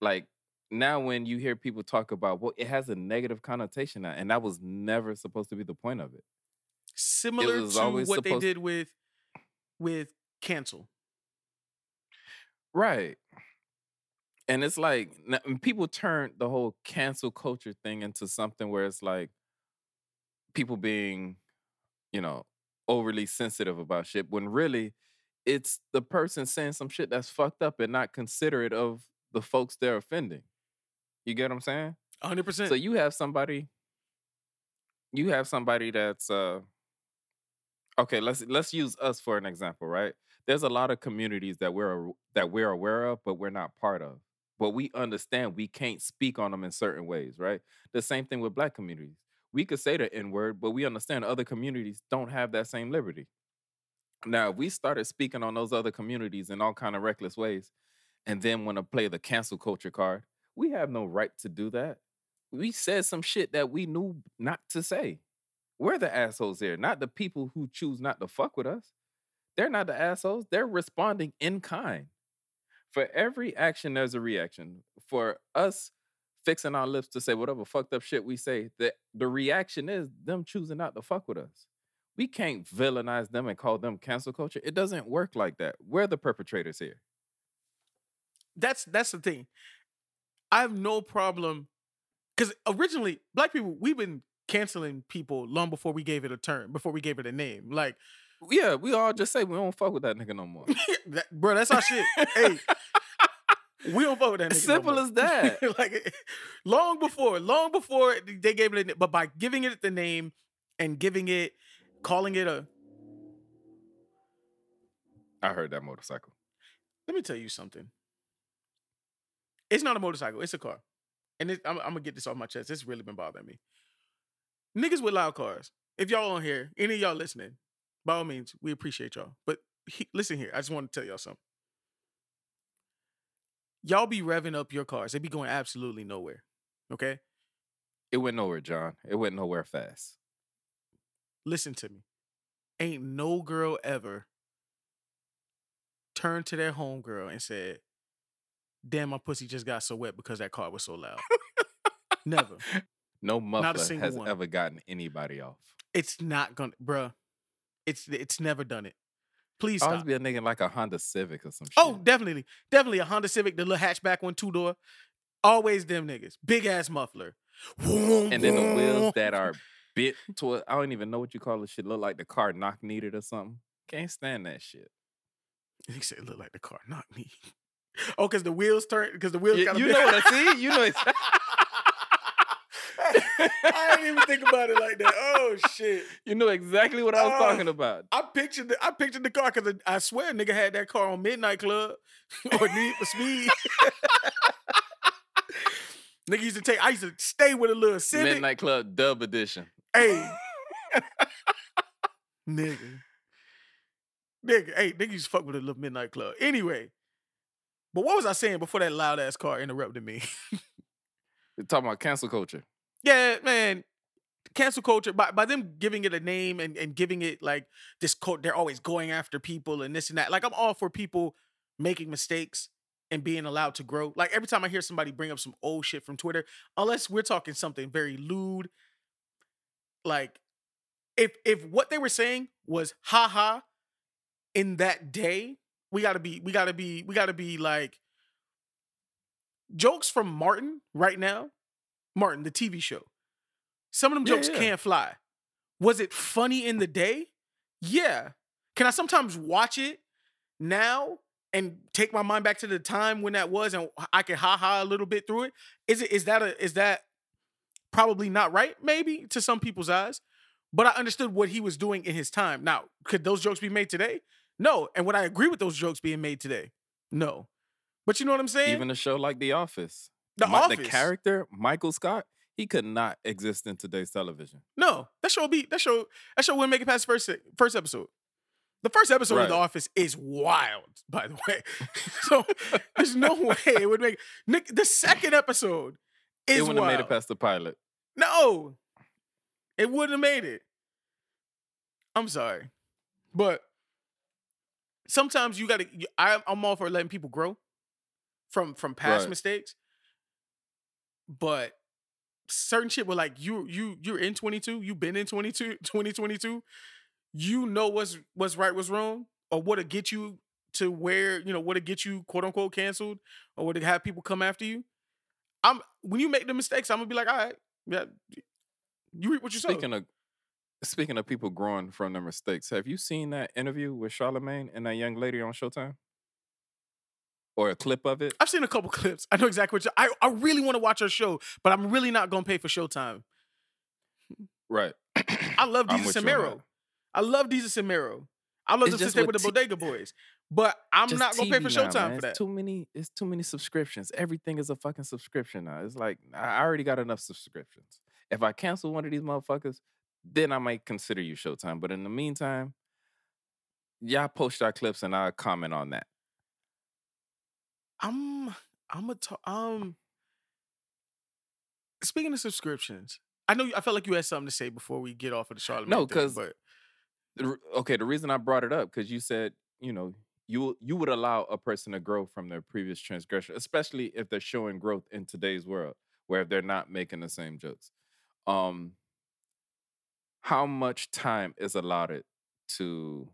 Speaker 1: Like now when you hear people talk about well, it has a negative connotation now, and that was never supposed to be the point of it.
Speaker 2: Similar to what they did with with cancel.
Speaker 1: Right. And it's like people turn the whole cancel culture thing into something where it's like people being, you know, overly sensitive about shit when really it's the person saying some shit that's fucked up and not considerate of the folks they're offending. You get what I'm saying?
Speaker 2: 100%.
Speaker 1: So you have somebody you have somebody that's uh okay, let's let's use us for an example, right? There's a lot of communities that we're that we're aware of but we're not part of. But we understand we can't speak on them in certain ways, right? The same thing with black communities. We could say the N word, but we understand other communities don't have that same liberty. Now, if we started speaking on those other communities in all kind of reckless ways, and then want to play the cancel culture card, we have no right to do that. We said some shit that we knew not to say. We're the assholes here, not the people who choose not to fuck with us. They're not the assholes. They're responding in kind. For every action, there's a reaction. For us fixing our lips to say whatever fucked up shit we say, the, the reaction is them choosing not to fuck with us. We can't villainize them and call them cancel culture. It doesn't work like that. We're the perpetrators here.
Speaker 2: that's that's the thing. I have no problem because originally black people we've been canceling people long before we gave it a term, before we gave it a name. Like,
Speaker 1: Yeah, we all just say we don't fuck with that nigga no more.
Speaker 2: that, bro, that's our shit. hey, we don't fuck with that. Nigga no
Speaker 1: Simple
Speaker 2: more.
Speaker 1: as that.
Speaker 2: like, eh, long before, long before they gave it, a, name. but by giving it the name and giving it, calling it a.
Speaker 1: I heard that motorcycle.
Speaker 2: Let me tell you something. It's not a motorcycle. It's a car, and it, I'm, I'm gonna get this off my chest. It's really been bothering me. Niggas with loud cars. If y'all on here, any of y'all listening, by all means, we appreciate y'all. But he, listen here, I just want to tell y'all something. Y'all be revving up your cars. They be going absolutely nowhere. Okay,
Speaker 1: It went nowhere, John. It went nowhere fast.
Speaker 2: listen to me. Ain't no girl ever turned to their homegirl and said, "Damn, my pussy just got so wet because that car was so loud." Never.
Speaker 1: No muffler has
Speaker 2: one.
Speaker 1: ever gotten anybody off.
Speaker 2: It's not gonna, bruh. It's it's never done it. Please
Speaker 1: Always
Speaker 2: stop.
Speaker 1: be a nigga like a Honda Civic or some oh, shit.
Speaker 2: Oh, definitely, definitely a Honda Civic, the little hatchback one, two door. Always them niggas, big ass muffler,
Speaker 1: and then the wheels that are bit to I don't even know what you call the shit. Look like the car knock needed or something. Can't stand that shit.
Speaker 2: He said, "Look like the car, not me." Oh, because the wheels turn, because the wheels.
Speaker 1: You, you know what I see? You know it's
Speaker 2: I didn't even think about it like that. Oh shit!
Speaker 1: you know exactly what I was
Speaker 2: Oh.
Speaker 1: talking about.
Speaker 2: I pictured the I pictured the car because I swear nigga had that car on Midnight Club or Need for Speed. nigga used to take. I used to stay with a little Civic.
Speaker 1: Midnight Club Dub Edition.
Speaker 2: Hey, nigga, nigga, hey, nigga used to fuck with a little Midnight Club. Anyway, but what was I saying before that loud ass car interrupted me?
Speaker 1: We're talking about cancel culture.
Speaker 2: Yeah, man. Cancel culture by, by them giving it a name and, and giving it like this code, they're always going after people and this and that. Like I'm all for people making mistakes and being allowed to grow. Like every time I hear somebody bring up some old shit from Twitter, unless we're talking something very lewd, like if if what they were saying was haha in that day, we gotta be, we gotta be, we gotta be like jokes from Martin right now. Martin, the TV show. Some of them
Speaker 1: Yeah,
Speaker 2: jokes
Speaker 1: yeah.
Speaker 2: can't fly. Was it funny in the day? Yeah. Can I sometimes watch it now and take my mind back to the time when that was and I can ha ha a little bit through it? Is it is that a is that probably not right? Maybe to some people's eyes. But I understood what he was doing in his time. Now, could those jokes be made today? No. And would I agree with those jokes being made today? No. But you know what I'm saying?
Speaker 1: Even a show like The Office.
Speaker 2: The office.
Speaker 1: the character, Michael Scott, he could not exist in today's television.
Speaker 2: No, that show be that show that show wouldn't make it past the first first episode. The first episode of The Office is wild, by the way. so there's no way it would make Nick. The second episode is
Speaker 1: it wouldn't have made it past the pilot.
Speaker 2: No, it wouldn't have made it. I'm sorry, but sometimes you got to. I'm all for letting people grow from from past
Speaker 1: Right.
Speaker 2: mistakes, but certain shit were like you you you're in 22, you've been in 22 2022, you know what's what's right, what's wrong, or what'll get you to where you know what'll get you quote unquote canceled, or what'll have people come after you. I'm when you make the mistakes, I'm gonna be like, all right, yeah, you reap what you sow.
Speaker 1: Speaking of speaking of people growing from their mistakes, have you seen that interview with Charlamagne and that young lady on Showtime? Or a clip of it?
Speaker 2: I've seen a couple clips. I know exactly what you, I I really want to watch her show, but I'm really not gonna pay for Showtime.
Speaker 1: Right.
Speaker 2: I love
Speaker 1: I'm
Speaker 2: Desus
Speaker 1: with
Speaker 2: and
Speaker 1: you on
Speaker 2: Mero. I love Desus and Mero. I love
Speaker 1: It's
Speaker 2: them to
Speaker 1: just
Speaker 2: stay
Speaker 1: with
Speaker 2: with the
Speaker 1: T-
Speaker 2: Bodega eh, Boys, but I'm
Speaker 1: Just
Speaker 2: not gonna pay for
Speaker 1: TV now,
Speaker 2: Showtime
Speaker 1: man.
Speaker 2: for
Speaker 1: It's
Speaker 2: that.
Speaker 1: Too many. It's too many subscriptions. Everything is a fucking subscription now. It's like I already got enough subscriptions. If I cancel one of these motherfuckers, then I might consider you Showtime. But in the meantime, y'all post our clips and I'll comment on that.
Speaker 2: I'm I'm a um. Speaking of subscriptions, I know you, I felt like you had something to say before we get off of the Charlotte.
Speaker 1: No, 'cause-
Speaker 2: but
Speaker 1: The Okay, the reason I brought it up because you said you know you you would allow a person to grow from their previous transgression, especially if they're showing growth in today's world, where they're not making the same jokes. Um, how much time is allotted to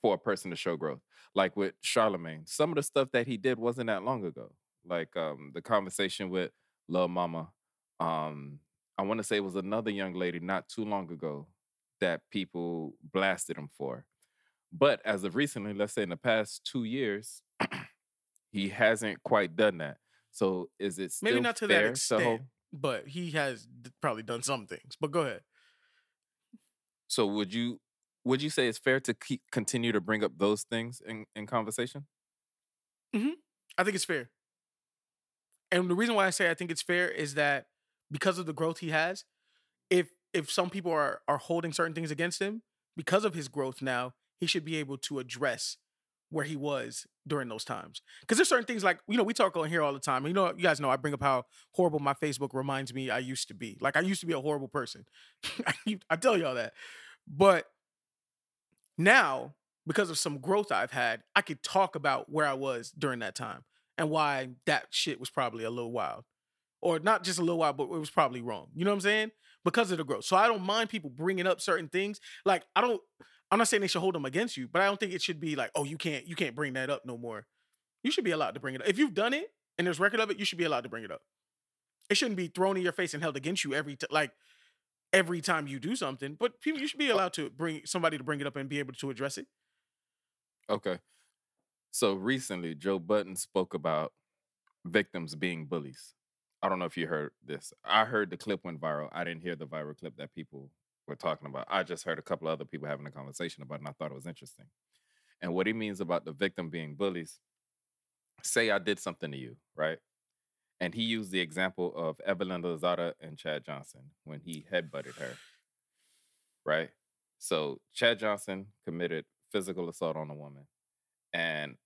Speaker 1: for a person to show growth? Like with Charlamagne, some of the stuff that he did wasn't that long ago. Like um, the conversation with Lil Mama. Um, I want to say it was another young lady not too long ago that people blasted him for. But as of recently, let's say in the past two years, he hasn't quite done that. So is it still
Speaker 2: maybe not to that extent.
Speaker 1: hold-
Speaker 2: but he has probably done some things. But go ahead.
Speaker 1: so would you would you say it's fair to keep continue to bring up those things in, in conversation? Mm-hmm.
Speaker 2: I think it's fair. And the reason why I say I think it's fair is that because of the growth he has, if if some people are are holding certain things against him because of his growth now, he should be able to address where he was during those times. Because there's certain things like you know we talk on here all the time. You know you guys know I bring up how horrible my Facebook reminds me I used to be. Like I used to be a horrible person. I tell y'all that. But now because of some growth I've had, I could talk about where I was during that time and why that shit was probably a little wild. Or not just a little wild, but it was probably wrong. You know what I'm saying? Because of the growth. So I don't mind people bringing up certain things. Like I don't I'm not saying they should hold them against you, but I don't think it should be like, "Oh, you can't you can't bring that up no more." You should be allowed to bring it up. If you've done it and there's record of it, you should be allowed to bring it up. It shouldn't be thrown in your face and held against you every t- like every time you do something. But people you should be oh. allowed to bring somebody to bring it up and be able to address it.
Speaker 1: Okay. So recently, Joe Budden spoke about victims being bullies. I don't know if you heard this. I heard the clip went viral. I didn't hear the viral clip that people were talking about. I just heard a couple other people having a conversation about it, and I thought it was interesting. And what he means about the victim being bullies, say I did something to you, right? And he used the example of Evelyn Lozada and Chad Johnson when he headbutted her, right? So Chad Johnson committed physical assault on a woman. And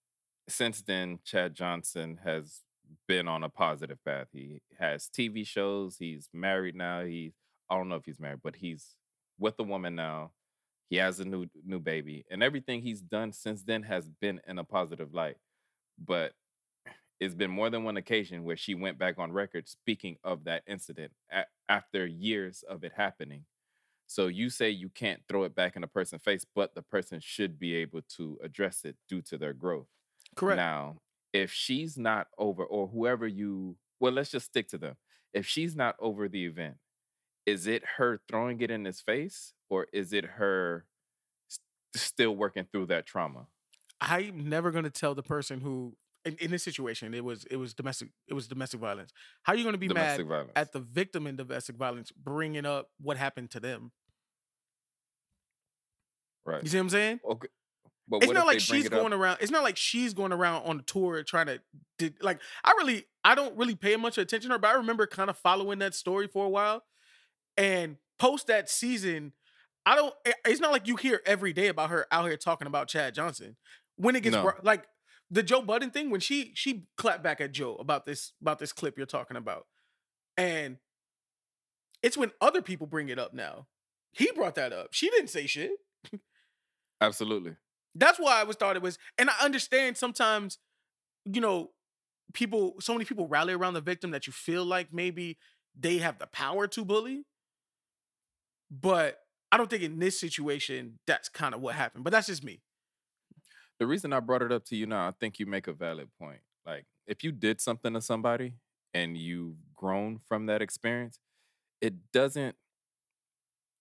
Speaker 1: since then, Chad Johnson has been on a positive path. He has TV shows. He's married now. He's I don't know if he's married, but he's with a woman now. He has a new new baby, and everything he's done since then has been in a positive light. But it's been more than one occasion where she went back on record speaking of that incident a- after years of it happening. So you say you can't throw it back in a person's face, but the person should be able to address it due to their growth.
Speaker 2: Correct.
Speaker 1: Now, if she's not over, or whoever you, well, let's just stick to them. If she's not over the event, is it her throwing it in his face, or is it her s- still working through that trauma?
Speaker 2: I'm never gonna tell the person who in, in this situation it was it was domestic it was domestic violence. How are you gonna be
Speaker 1: Domestic
Speaker 2: mad
Speaker 1: violence.
Speaker 2: at the victim in domestic violence bringing up what happened to them?
Speaker 1: right.
Speaker 2: You see what I'm saying?
Speaker 1: Okay. But
Speaker 2: It's not like she's
Speaker 1: it
Speaker 2: going around. It's not like she's going around on a tour trying to did like I really I don't really pay much attention to her, but I remember kind of following that story for a while. And post that season, I don't. Eh, it's not like you hear every day about her out here talking about Chad Johnson. When it gets
Speaker 1: No.
Speaker 2: like the Joe Budden thing, when she she clapped back at Joe about this about this clip you're talking about, and it's when other people bring it up now. He brought that up. She didn't say shit.
Speaker 1: Absolutely.
Speaker 2: That's why I was thought it was, and I understand sometimes, you know, people, so many people rally around the victim that you feel like maybe they have the power to bully. But I don't think in this situation that's kind of what happened. But that's just me.
Speaker 1: The reason I brought it up to you now, I think you make a valid point. Like, if you did something to somebody and you've grown from that experience, it doesn't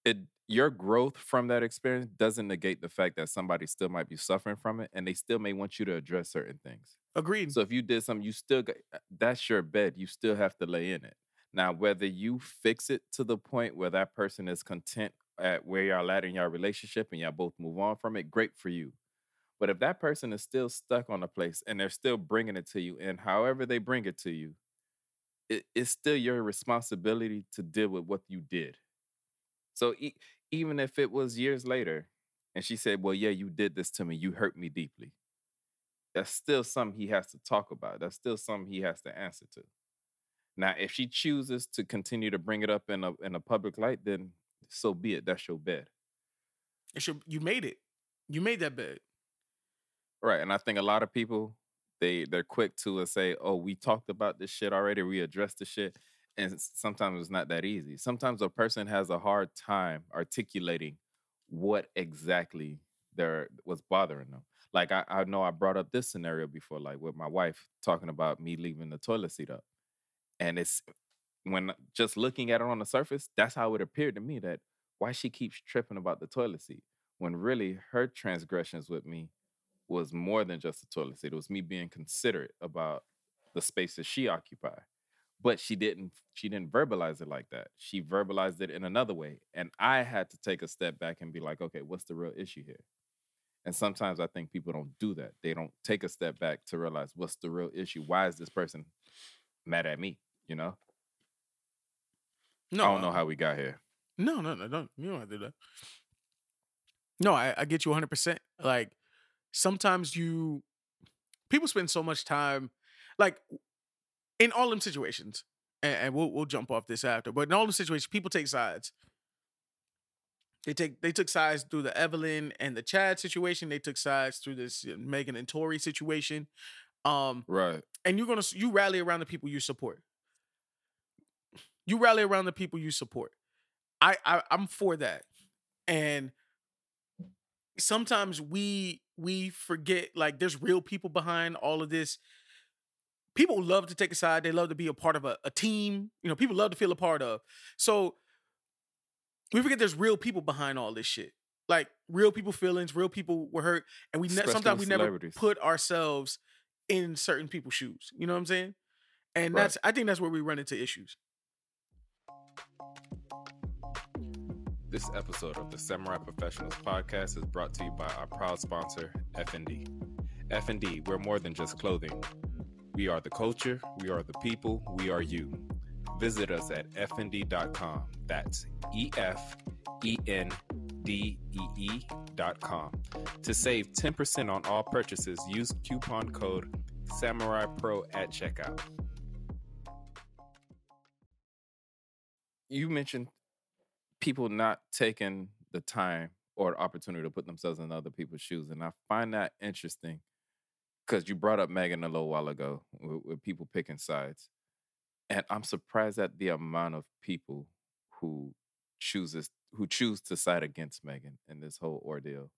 Speaker 1: it your growth from that experience doesn't negate the fact that somebody still might be suffering from it and they still may want you to address certain things.
Speaker 2: Agreed.
Speaker 1: So if you did something, you still got uh, that's your bed. You still have to lay in it. Now, whether you fix it to the point where that person is content at where y'all at in your relationship and y'all both move on from it, great for you. But if that person is still stuck on a place and they're still bringing it to you, and however they bring it to you, it, it's still your responsibility to deal with what you did. So e- even if it was years later, and she said, "Well, yeah, you did this to me. You hurt me deeply." That's still something he has to talk about. That's still something he has to answer to. Now, if she chooses to continue to bring it up in a in a public light, then so be it. That's your bed.
Speaker 2: It should, you made it. You made that bed.
Speaker 1: Right. And I think a lot of people they they're quick to uh, say, "Oh, we talked about this shit already. We addressed the shit." And sometimes it's not that easy. Sometimes a person has a hard time articulating what exactly there was bothering them. Like I, I know I brought up this scenario before, like with my wife talking about me leaving the toilet seat up. And it's when just looking at it on the surface, that's how it appeared to me that why she keeps tripping about the toilet seat when really her transgressions with me was more than just the toilet seat. It was me being considerate about the spaces she occupied. But she didn't she didn't verbalize it like that. She verbalized it in another way. And I had to take a step back and be like, okay, what's the real issue here? And sometimes I think people don't do that. They don't take a step back to realize what's the real issue. Why is this person mad at me? You know?
Speaker 2: No,
Speaker 1: I don't know how we got here.
Speaker 2: No, no, no, don't. You don't have to do that. No, I, I get you 100%. Like, sometimes you, people spend so much time, like, in all them situations, and, and we'll, we'll jump off this after, but in all them situations, people take sides. They take they took sides through the Evelyn and the Chad situation. They took sides through this Megan and Tory situation. Um,
Speaker 1: Right.
Speaker 2: and you're gonna s- you rally around the people you support. You rally around the people you support. I, I I'm for that, and sometimes we we forget like there's real people behind all of this. People love to take a side. They love to be a part of a, a team. You know, people love to feel a part of. So we forget there's real people behind all this shit. Like real people feelings, real people were hurt, and we ne- sometimes we never put ourselves in certain people's shoes. You know what I'm saying? And
Speaker 1: Right.
Speaker 2: that's I think that's where we run into issues.
Speaker 1: This episode of the Samurai Professionals podcast is brought to you by our proud sponsor, F&D. F&D, we're more than just clothing. We are the culture, we are the people, we are you. Visit us at fnd.com. That's E F E N D E E dot com. To save 10% on all purchases, use coupon code Samurai Pro at checkout. You mentioned people not taking the time or the opportunity to put themselves in other people's shoes. And I find that interesting because you brought up Megan a little while ago with, with people picking sides. And I'm surprised at the amount of people who chooses who choose to side against Megan in this whole ordeal.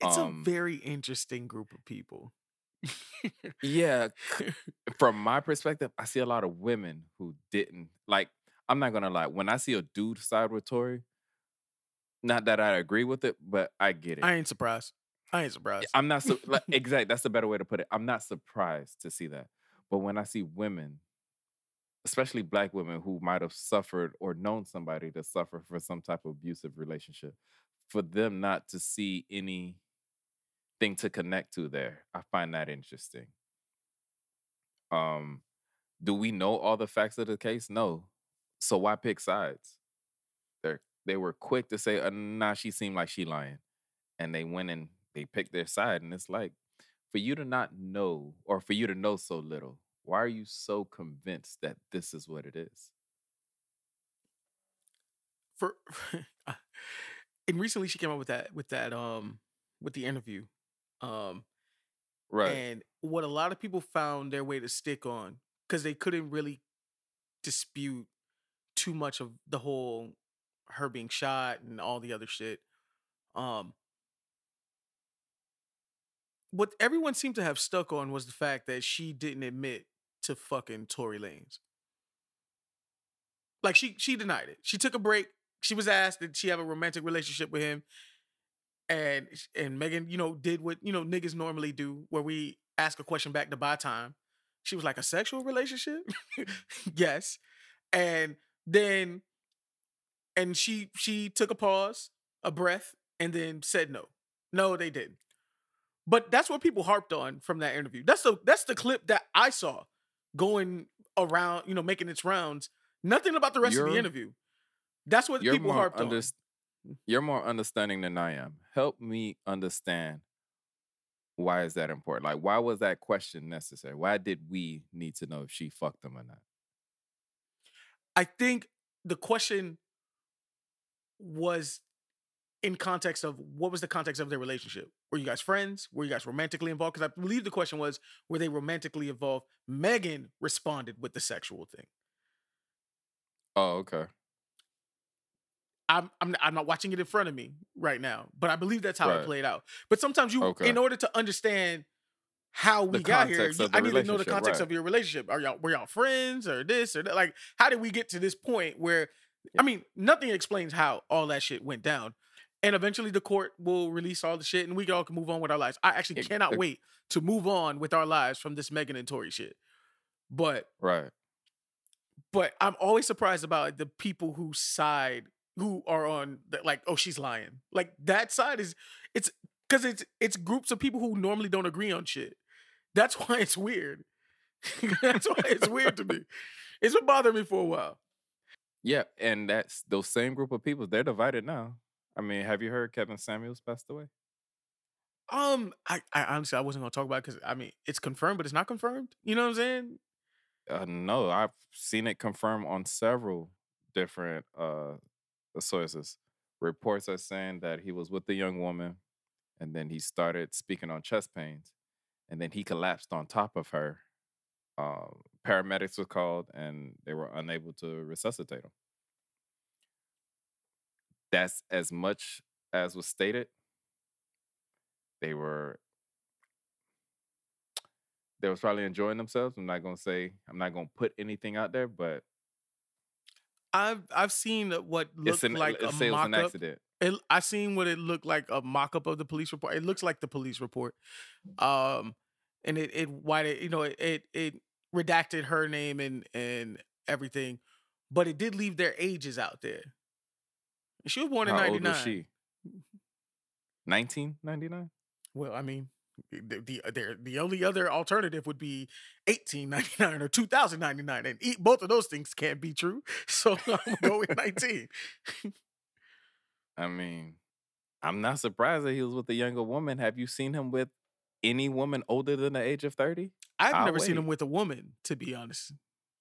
Speaker 2: It's
Speaker 1: Um,
Speaker 2: a very interesting group of people.
Speaker 1: Yeah, from my perspective, I see a lot of women who didn't like. I'm not gonna lie. When I see a dude side with Tory, not that I agree with it, but I get it.
Speaker 2: I ain't surprised. I ain't surprised.
Speaker 1: I'm not su- like, exact. That's the better way to put it. I'm not surprised to see that. But when I see women, especially black women who might have suffered or known somebody to suffer for some type of abusive relationship, for them not to see anything to connect to there, I find that interesting. Um, do we know all the facts of the case? No. So why pick sides? They're they were quick to say, uh, "Nah, she seemed like she lying," and they went and they picked their side. And it's like, for you to not know, or for you to know so little, why are you so convinced that this is what it is?
Speaker 2: For and recently she came up with that with that um with the interview. Um
Speaker 1: Right.
Speaker 2: and what a lot of people found their way to stick on because they couldn't really dispute too much of the whole her being shot and all the other shit. Um what everyone seemed to have stuck on was the fact that she didn't admit to fucking Tory Lanez. Like she she denied it. She took a break. She was asked did she have a romantic relationship with him, and and Megan, you know, did what you know niggas normally do, where we ask a question back to buy time. She was like, a sexual relationship? yes. And then and she she took a pause, a breath, and then said no. No, they didn't. But that's what people harped on from that interview. That's the that's the clip that I saw going around, you know, making its rounds. Nothing about the rest of the interview. That's what people harped on.
Speaker 1: You're more understanding than I am. Help me understand why is that important? Like, why was that question necessary? Why did we need to know if she fucked him or not?
Speaker 2: I think the question was in context of what was the context of their relationship? Were you guys friends? Were you guys romantically involved? Because I believe the question was, were they romantically involved? Megan responded with the sexual thing.
Speaker 1: Oh, okay.
Speaker 2: I'm I'm I'm not watching it in front of me right now, but I believe that's how it played out. But sometimes you,
Speaker 1: Okay.
Speaker 2: in order to understand how we
Speaker 1: The
Speaker 2: got here,
Speaker 1: context
Speaker 2: you-
Speaker 1: of the
Speaker 2: I need to know the context
Speaker 1: right.
Speaker 2: of your relationship. Are y'all were y'all friends or this or that? Like, how did we get to this point where? I mean, nothing explains how all that shit went down. And eventually, the court will release all the shit, and we can all can move on with our lives. I actually
Speaker 1: It-
Speaker 2: cannot wait to move on with our lives from this Megan and Tory shit. But
Speaker 1: Right.
Speaker 2: but I'm always surprised about the people who side who are on the, like oh she's lying like that side is it's because it's it's groups of people who normally don't agree on shit that's why it's weird that's why it's weird to me it's been bothering me for a while
Speaker 1: Yeah, and that's those same group of people. They're divided now. I mean, have you heard Kevin Samuels passed away?
Speaker 2: um I, I honestly I wasn't gonna talk about it because I mean it's confirmed but it's not confirmed you know what I'm saying
Speaker 1: Uh, no, I've seen it confirmed on several different uh sources. Reports are saying that he was with the young woman, and then he started speaking on chest pains, and then he collapsed on top of her. Um, paramedics were called, and they were unable to resuscitate him. That's as much as was stated. They were they was probably enjoying themselves. I'm not gonna say I'm not gonna put anything out there, but
Speaker 2: I've I've seen what
Speaker 1: it's
Speaker 2: looked
Speaker 1: an
Speaker 2: like a
Speaker 1: let's say it was an
Speaker 2: mock-up
Speaker 1: accident.
Speaker 2: It, I seen what it looked like a mock up of the police report. It looks like the police report, um, and it it why you know it, it it redacted her name and and everything, but it did leave their ages out there. She was born in ninety nine.
Speaker 1: she? 1999.
Speaker 2: Well, I mean, the the the, the only other alternative would be eighteen ninety nine or two thousand ninety nine, and both of those things can't be true. So I'm gonna go with nineteen.
Speaker 1: I mean, I'm not surprised that he was with a younger woman. Have you seen him with any woman older than the age of 30?
Speaker 2: I've
Speaker 1: I'll
Speaker 2: never seen him with a woman, to be honest.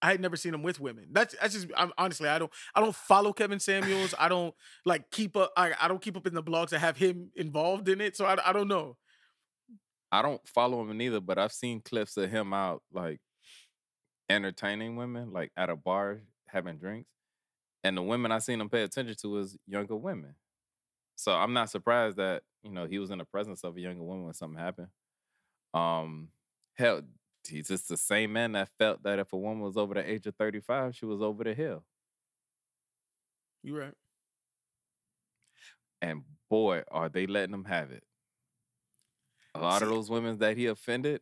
Speaker 2: I had never seen him with women. That's that's just I'm, honestly I don't I don't follow Kevin Samuels. I don't like keep up. I, I don't keep up in the blogs that have him involved in it. So I, I don't know.
Speaker 1: I don't follow him neither, but I've seen clips of him out like entertaining women, like at a bar having drinks. And the women I seen him pay attention to was younger women. So I'm not surprised that, you know, he was in the presence of a younger woman when something happened. Um hell, he's just the same man that felt that if a woman was over the age of 35, she was over the hill.
Speaker 2: You right.
Speaker 1: And boy, are they letting him have it. A lot of those women that he offended,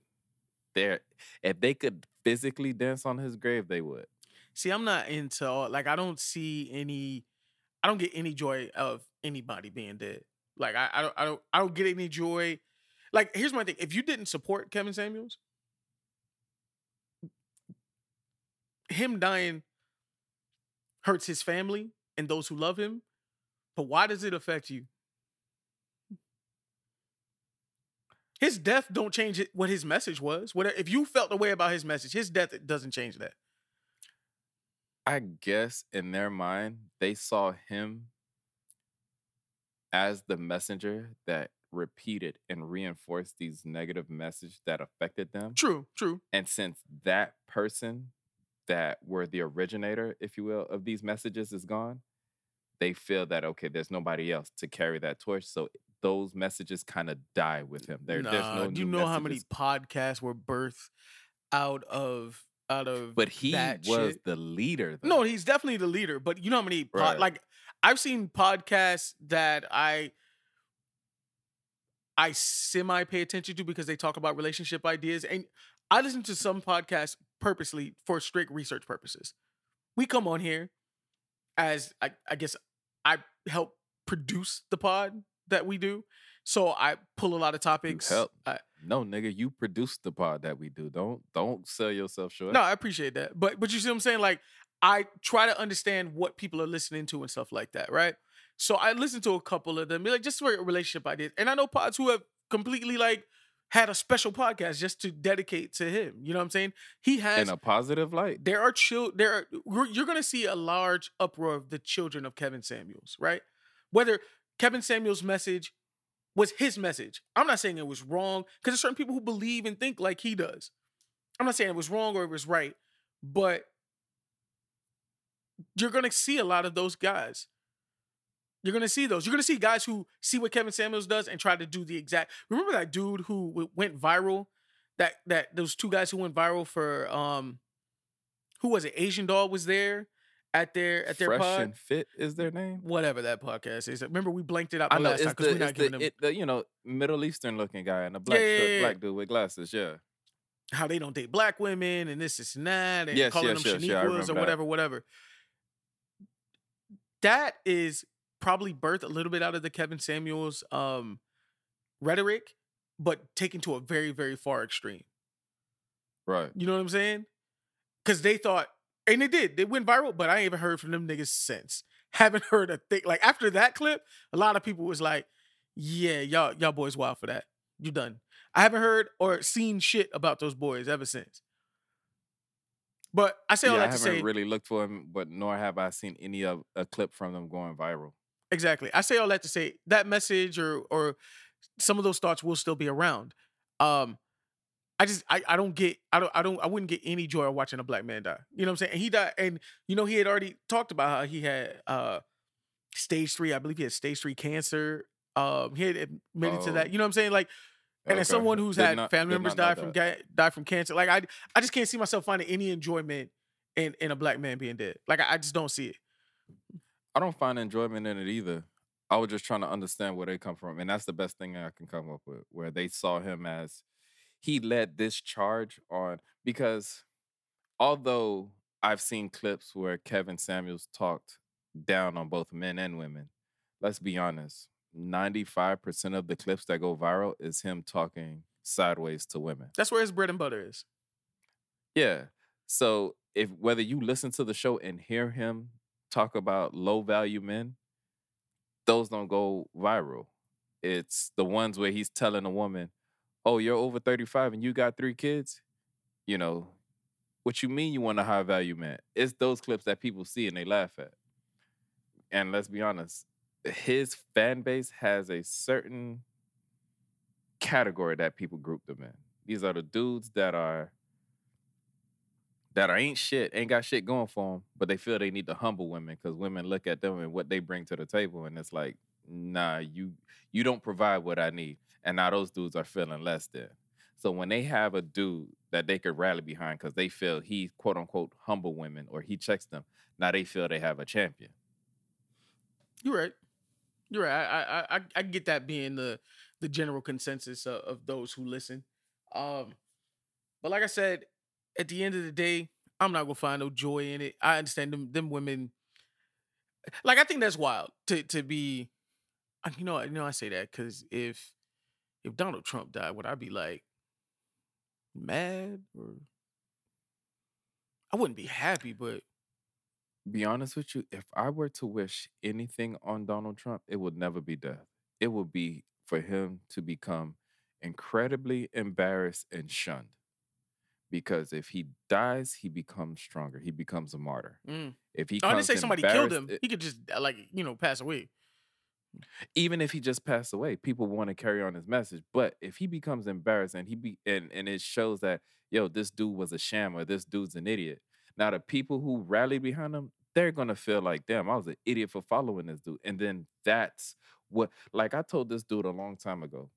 Speaker 1: they're if they could physically dance on his grave, they would.
Speaker 2: See, I'm not into all like I don't see any. I don't get any joy of anybody being dead. Like I, I don't I don't I don't get any joy. Like here's my thing: if you didn't support Kevin Samuels, him dying hurts his family and those who love him, But why does it affect you? His death don't change what his message was. What if you felt the way about his message? His death doesn't change that.
Speaker 1: I guess in their mind, they saw him as the messenger that repeated and reinforced these negative messages that affected them.
Speaker 2: True, true.
Speaker 1: And since that person that were the originator, if you will, of these messages is gone, they feel that okay, there's nobody else to carry that torch. So those messages kind of die with him. There, there's
Speaker 2: Nah,
Speaker 1: no.
Speaker 2: do you know how many podcasts were birthed out of out of
Speaker 1: But he was
Speaker 2: shit?
Speaker 1: the leader. Though.
Speaker 2: No, he's definitely the leader. But you know how many pod,
Speaker 1: Right.
Speaker 2: like I've seen podcasts that I I semi pay attention to because they talk about relationship ideas, and I listen to some podcasts purposely for strict research purposes. We come on here as I, I guess I help produce the pod that we do, so I pull a lot of topics.
Speaker 1: help.
Speaker 2: I,
Speaker 1: no, nigga, you produce the pod that we do. Don't don't sell yourself short.
Speaker 2: No, I appreciate that. But but you see what I'm saying? Like I try to understand what people are listening to and stuff like that, right? So I listened to a couple of them, like just for relationship ideas. And I know pods who have completely like had a special podcast just to dedicate to him. You know what I'm saying? He has
Speaker 1: in a positive light.
Speaker 2: there are chil- there you're, you're gonna see a large uproar of the children of Kevin Samuels, right? Whether Kevin Samuels' message was his message. I'm not saying it was wrong, because there's certain people who believe and think like he does. I'm not saying it was wrong or it was right, but you're gonna see a lot of those guys. You're gonna see those. You're gonna see guys who see what Kevin Samuels does and try to do the exact. Remember that dude who went viral? That that those two guys who went viral for um, who was it? Asian doll was there at their at their
Speaker 1: Fresh
Speaker 2: pod.
Speaker 1: and fit is their name.
Speaker 2: Whatever that podcast is. Remember we blanked it out the
Speaker 1: I know
Speaker 2: last time because we're not giving
Speaker 1: the,
Speaker 2: them
Speaker 1: it, the you know Middle Eastern looking guy and a black
Speaker 2: Yeah, yeah,
Speaker 1: black dude with glasses. Yeah,
Speaker 2: how they don't date black women and this, this, and that, and
Speaker 1: Yes,
Speaker 2: calling
Speaker 1: yes,
Speaker 2: them
Speaker 1: yes,
Speaker 2: Shaniquas or
Speaker 1: that.
Speaker 2: whatever, whatever. That is probably birthed a little bit out of the Kevin Samuels um rhetoric, but taken to a very, very far extreme.
Speaker 1: right.
Speaker 2: You know what I'm saying? Because they thought, and they did, they went viral, but I ain't even heard from them niggas since. Haven't heard a thing. Like after that clip, a lot of people was like, "Yeah, y'all, y'all boys wild for that. You done." I haven't heard or seen shit about those boys ever since. But I say
Speaker 1: Yeah,
Speaker 2: all that to say.
Speaker 1: I haven't really looked for him, but nor have I seen any of a clip from them going viral.
Speaker 2: exactly. I say all that to say that message or or some of those thoughts will still be around. Um, I just I, I don't get I don't I don't I wouldn't get any joy of watching a black man die. You know what I'm saying? And he died, and you know he had already talked about how he had uh stage three. I believe he had stage three cancer. Um, he had admitted to
Speaker 1: Oh.
Speaker 2: that. You know what I'm saying? Like, and as someone who's
Speaker 1: Did
Speaker 2: had
Speaker 1: not-
Speaker 2: family members die from ga- die from cancer, like I I just can't see myself finding any enjoyment in in a black man being dead. Like I, I just don't see it.
Speaker 1: I don't find enjoyment in it either. I was just trying to understand where they come from, and that's the best thing I can come up with. Where they saw him as he led this charge on because although I've seen clips where Kevin Samuels talked down on both men and women, let's be honest, ninety-five percent of the clips that go viral is him talking sideways to women.
Speaker 2: That's where his bread and butter is.
Speaker 1: Yeah. So if whether you listen to the show and hear him talk about low value men, those don't go viral. It's the ones where he's telling a woman, "Oh, you're over 35 and you got 3 kids?" You know, what you mean you want a high value man? It's those clips that people see and they laugh at. And let's be honest, his fan base has a certain category that people group them in. These are the dudes that are that are ain't shit, ain't got shit going for them, but they feel they need to humble women because women look at them and what they bring to the table, and it's like, nah, you you don't provide what I need, and now those dudes are feeling less than. So when they have a dude that they could rally behind because they feel he quote unquote humble women or he checks them, now they feel they have a champion.
Speaker 2: You're right. You're right. I I I, I get that being the the general consensus of, of those who listen. Um, but like I said, at the end of the day, I'm not gonna find no joy in it. I understand them them women. Like I think that's wild to to be. uh, You know, you know, I say that because if if Donald Trump died, would I be like mad or I wouldn't be happy, but
Speaker 1: be honest with you, if I were to wish anything on Donald Trump, it would never be death. It would be for him to become incredibly embarrassed and shunned. Because if he dies, he becomes stronger. He becomes a martyr.
Speaker 2: Mm.
Speaker 1: If he
Speaker 2: I didn't say somebody killed him. He could just uh, like you know pass away.
Speaker 1: even if he just passed away, people want to carry on his message. But if he becomes embarrassed and he be and, and it shows that yo, this dude was a sham or this dude's an idiot. Now the people who rally behind him, they're gonna feel like, damn, I was an idiot for following this dude. And then that's what like I told this dude a long time ago.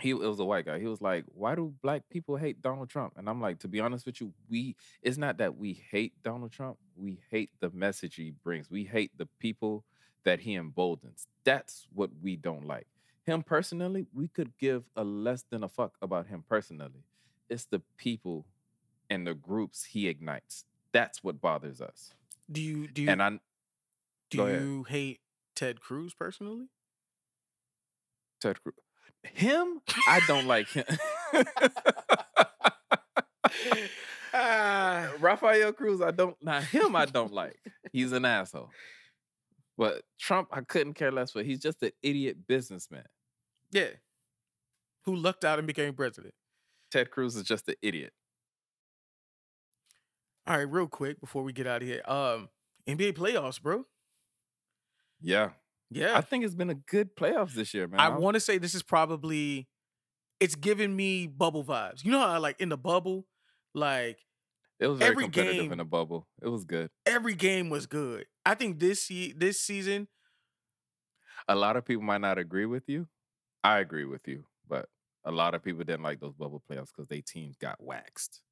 Speaker 1: He it was a white guy. He was like, Why do black people hate Donald Trump? And I'm like, to be honest with you, we it's not that we hate Donald Trump, we hate the message he brings. We hate the people that he emboldens. That's what we don't like. Him personally, we could give a less than a fuck about him personally. It's the people and the groups he ignites. That's what bothers us.
Speaker 2: Do you do you
Speaker 1: And I
Speaker 2: do you hate Ted Cruz personally?
Speaker 1: Ted Cruz. Him, I don't like him.
Speaker 2: Ah,
Speaker 1: Rafael Cruz, I don't. Now him, I don't like. He's an asshole. But Trump, I couldn't care less for. He's just an idiot businessman.
Speaker 2: yeah. Who lucked out and became president?
Speaker 1: Ted Cruz is just an idiot.
Speaker 2: All right, real quick before we get out of here. Um, NBA playoffs, bro.
Speaker 1: Yeah,
Speaker 2: Yeah.
Speaker 1: I think it's been a good playoffs this year, man.
Speaker 2: I want to say this is probably it's giving me bubble vibes. You know how like in the bubble, like
Speaker 1: It was very
Speaker 2: every
Speaker 1: competitive
Speaker 2: game-
Speaker 1: in the bubble. It was good.
Speaker 2: every game was good. I think this this season,
Speaker 1: A lot of people might not agree with you. I agree with you, but a lot of people didn't like those bubble playoffs because they teams got waxed.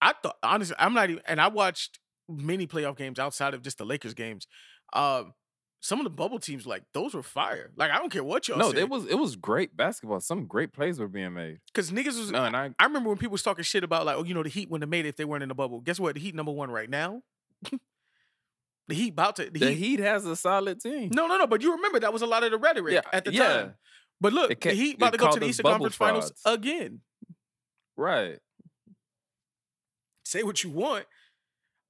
Speaker 2: I thought honestly, I'm not even and I watched many playoff games outside of just the Lakers games. Um some of the bubble teams, like those were fire. Like I don't care what y'all
Speaker 1: no,
Speaker 2: say.
Speaker 1: it was it was great basketball. Some great plays were being made.
Speaker 2: because niggas was
Speaker 1: No, and I
Speaker 2: I remember when people was talking shit about like, oh, you know, the Heat wouldn't have made it if they weren't in the bubble. Guess what? The Heat number one right now. the Heat about to the,
Speaker 1: the
Speaker 2: Heat,
Speaker 1: Heat has a solid team.
Speaker 2: No, no, no. But you remember that was a lot of the rhetoric
Speaker 1: Yeah,
Speaker 2: at the
Speaker 1: yeah.
Speaker 2: time. But look,
Speaker 1: It
Speaker 2: the Heat about to go to the Eastern Conference Finals again.
Speaker 1: Right.
Speaker 2: Say what you want,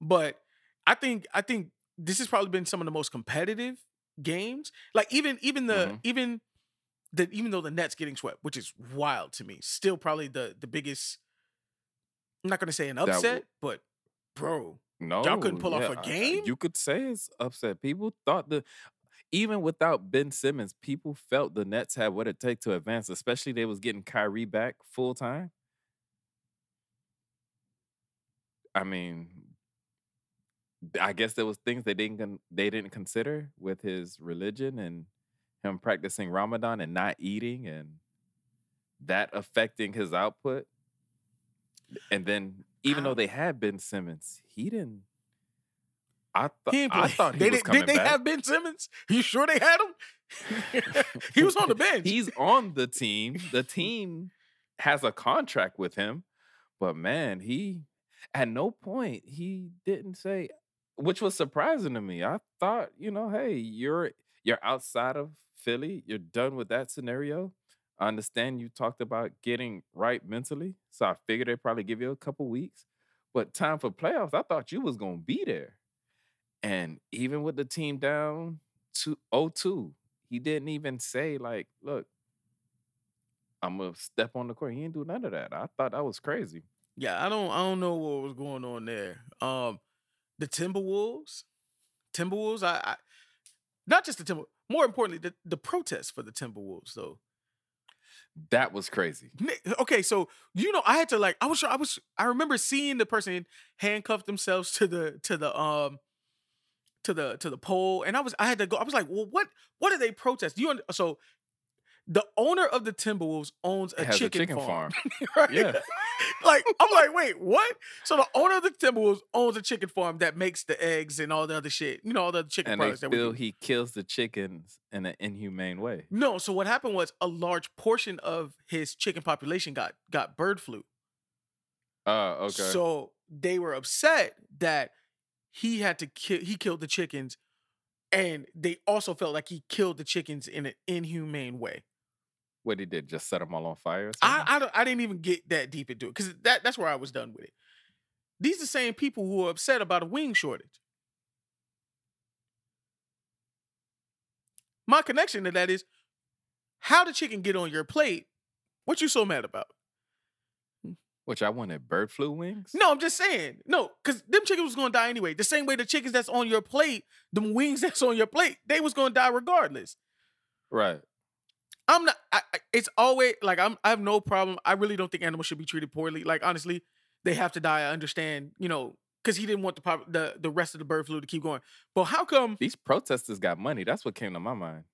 Speaker 2: but I think I think this has probably been some of the most competitive games. Like even even the
Speaker 1: Mhm.
Speaker 2: even the even though the Nets getting swept, which is wild to me, still probably the the biggest. I'm not gonna say an
Speaker 1: w-
Speaker 2: upset, but bro,
Speaker 1: No, y'all
Speaker 2: couldn't pull off a game?
Speaker 1: You could say it's upset. People thought the even without Ben Simmons, people felt the Nets had what it take to advance. Especially they was getting Kyrie back full time. I mean, I guess there was things they didn't they didn't consider with his religion and him practicing Ramadan and not eating and that affecting his output. And then even
Speaker 2: I-
Speaker 1: though they had Ben Simmons, he didn't. I thought
Speaker 2: he
Speaker 1: I thought he
Speaker 2: they
Speaker 1: was
Speaker 2: did,
Speaker 1: coming
Speaker 2: did they
Speaker 1: back.
Speaker 2: have Ben Simmons? You sure they had him? he was on the bench.
Speaker 1: He's on the team. The team has a contract with him, but man, he at no point he didn't say, which was surprising to me. I thought, you know, hey, you're you're outside of Philly. You're done with that scenario. I understand you talked about getting right mentally, so I figured they'd probably give you a couple weeks. But time for playoffs, I thought you was gonna be there. And even with the team down to 0-2, he didn't even say like, "Look, I'm gonna step on the court." He didn't do none of that. I thought that was crazy.
Speaker 2: Yeah, I don't I don't know what was going on there. Um the Timberwolves, Timberwolves, I, I not just the Timber, more importantly, the, the protests for the Timberwolves though.
Speaker 1: That was crazy.
Speaker 2: Okay, so you know, I had to like I was I was I remember seeing the person handcuff themselves to the to the um to the to the pole and I was I had to go I was like, "Well, what what are they protest? You so the owner of the Timberwolves owns a chicken,
Speaker 1: a chicken
Speaker 2: farm.
Speaker 1: farm.
Speaker 2: right?
Speaker 1: Yeah.
Speaker 2: like I'm like, wait, what? So the owner of the Timberwolves owns a chicken farm that makes the eggs and all the other shit. You know, all the other chicken
Speaker 1: and they
Speaker 2: products that we
Speaker 1: feel
Speaker 2: do.
Speaker 1: he kills the chickens in an inhumane way.
Speaker 2: No, so what happened was a large portion of his chicken population got got bird flu.
Speaker 1: Oh, okay.
Speaker 2: So they were upset that he had to kill he killed the chickens and they also felt like he killed the chickens in an inhumane way.
Speaker 1: What he did, just set them all on fire.
Speaker 2: I? I, don't, I didn't even get that deep into it because that that's where I was done with it. These are the same people who are upset about a wing shortage. My connection to that is how the chicken get on your plate? What you so mad about?
Speaker 1: Which I wanted bird flu wings.
Speaker 2: No, I'm just saying. No, because them chickens was gonna die anyway. The same way the chickens that's on your plate, them wings that's on your plate, they was gonna die regardless.
Speaker 1: Right.
Speaker 2: I'm not. I, it's always like I'm. I have no problem. I really don't think animals should be treated poorly. Like honestly, they have to die. I understand. You know, because he didn't want the pop, the the rest of the bird flu to keep going. But how come?
Speaker 1: These protesters got money. That's what came to my mind.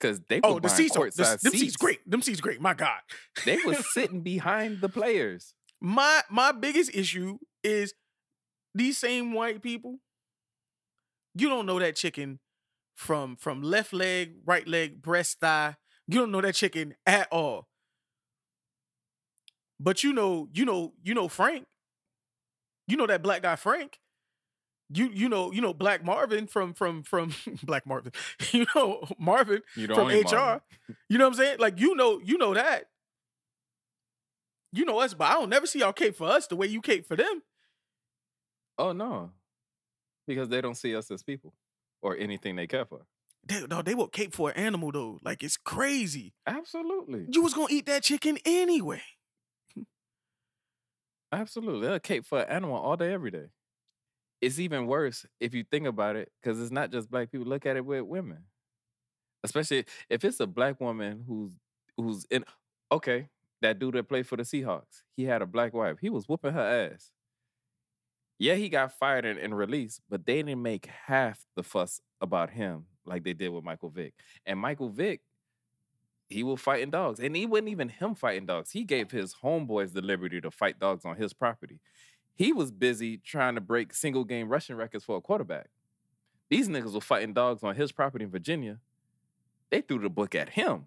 Speaker 1: Cause they
Speaker 2: Oh, the seats. are- the- them seats
Speaker 1: seats.
Speaker 2: great. Them seats great. My God.
Speaker 1: They was sitting behind the players.
Speaker 2: my my biggest issue is these same white people. You don't know that chicken from from left leg, right leg, breast, thigh. You don't know that chicken at all. But you know, you know, you know Frank. You know that black guy Frank. You you know you know Black Marvin from from from Black Marvin. You know Marvin
Speaker 1: You
Speaker 2: from HR.
Speaker 1: Marvin.
Speaker 2: You know what I'm saying? Like you know, you know that. You know us, but I don't never see y'all cape for us the way you cape for them.
Speaker 1: Oh no. Because they don't see us as people or anything they care for.
Speaker 2: They, no, they will cape for an animal though. Like it's crazy.
Speaker 1: Absolutely.
Speaker 2: You was gonna eat that chicken anyway.
Speaker 1: Absolutely. They'll cape for an animal all day, every day. It's even worse if you think about it, because it's not just black people. Look at it with women. Especially if it's a black woman who's who's in okay, that dude that played for the Seahawks. He had a black wife. He was whooping her ass. Yeah, he got fired and, and released, but they didn't make half the fuss about him like they did with Michael Vick. And Michael Vick, he was fighting dogs. And he wasn't even him fighting dogs. He gave his homeboys the liberty to fight dogs on his property. He was busy trying to break single game rushing records for a quarterback. These niggas were fighting dogs on his property in Virginia. They threw the book at him.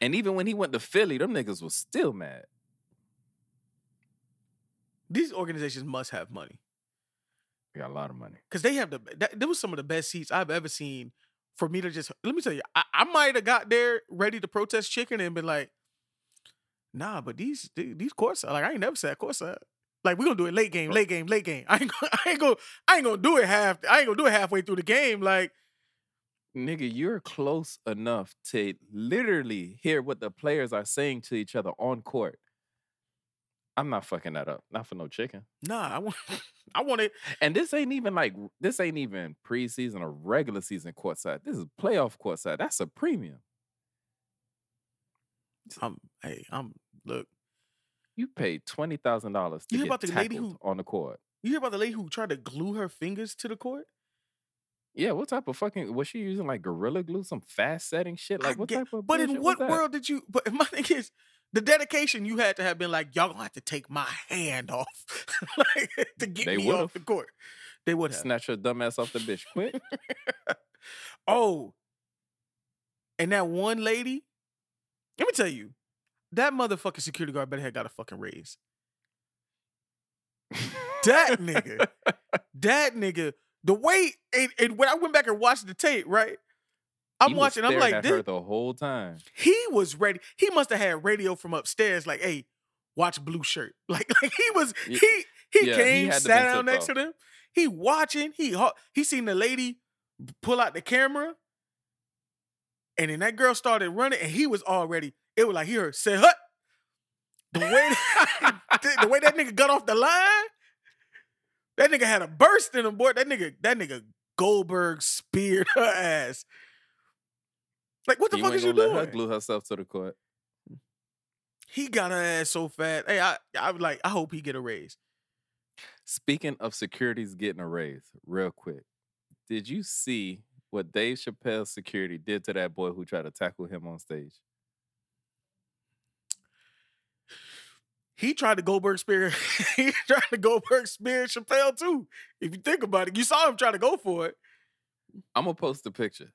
Speaker 1: And even when he went to Philly, them niggas was still mad.
Speaker 2: These organizations must have money
Speaker 1: They got a lot of money.
Speaker 2: because they have the. That, that was some of the best seats I've ever seen. For me to just let me tell you, I, I might have got there ready to protest chicken and been like, "Nah, but these these, courtside, like I ain't never sat courtside. Like we gonna do it late game, late game, late game. I ain't gonna, I ain't gonna, I ain't gonna do it half. I ain't gonna do it halfway through the game. Like
Speaker 1: Nigga, you're close enough to literally hear what the players are saying to each other on court. I'm not fucking that up. Not for no chicken.
Speaker 2: nah, I want, I want it.
Speaker 1: And this ain't even like this ain't even preseason or regular season courtside. This is playoff courtside. That's a premium.
Speaker 2: I'm, hey, I'm look.
Speaker 1: You paid twenty thousand dollars to
Speaker 2: You hear
Speaker 1: get
Speaker 2: about the lady who-
Speaker 1: on the court.
Speaker 2: You hear about the lady who tried to glue her fingers to the court?
Speaker 1: Yeah, what type of fucking was she using like gorilla glue, some fast setting shit? Like what
Speaker 2: get-
Speaker 1: type of
Speaker 2: But in what world did you? But my thing is, the dedication you had to have been like, y'all gonna have to take my hand off, like to get
Speaker 1: They
Speaker 2: me
Speaker 1: would've.
Speaker 2: off the court. They would have.
Speaker 1: Snatch your dumb ass off the bitch quick.
Speaker 2: Oh, and that one lady. Let me tell you, that motherfucking security guard better have got a fucking raise. That nigga, that nigga. The way and, and when I went back and watched the tape, right? I'm
Speaker 1: He
Speaker 2: watching. I'm like, this,
Speaker 1: the whole time.
Speaker 2: he was ready. He must have had radio from upstairs, like, "Hey, watch blue shirt." Like, like he was. He he
Speaker 1: yeah,
Speaker 2: came,
Speaker 1: to
Speaker 2: sat down next
Speaker 1: off.
Speaker 2: to them. He watching. He he seen the lady pull out the camera, and then that girl started running, and he was already. It was like he heard say hut. The way the, the way that nigga got off the line, that nigga had a burst in him, boy. That nigga that nigga Goldberg speared her ass. Like what the
Speaker 1: He
Speaker 2: fuck is you doing?
Speaker 1: her glue herself to the court.
Speaker 2: He got her ass so fat. Hey, I I was like, I hope he get a raise.
Speaker 1: Speaking of securities getting a raise, real quick, did you see what Dave Chappelle's security did to that boy who tried to tackle him on stage?
Speaker 2: He tried to Goldberg spear. he tried to Goldberg spear Chappelle too. If you think about it, you saw him try to go for it.
Speaker 1: I'm gonna post the picture.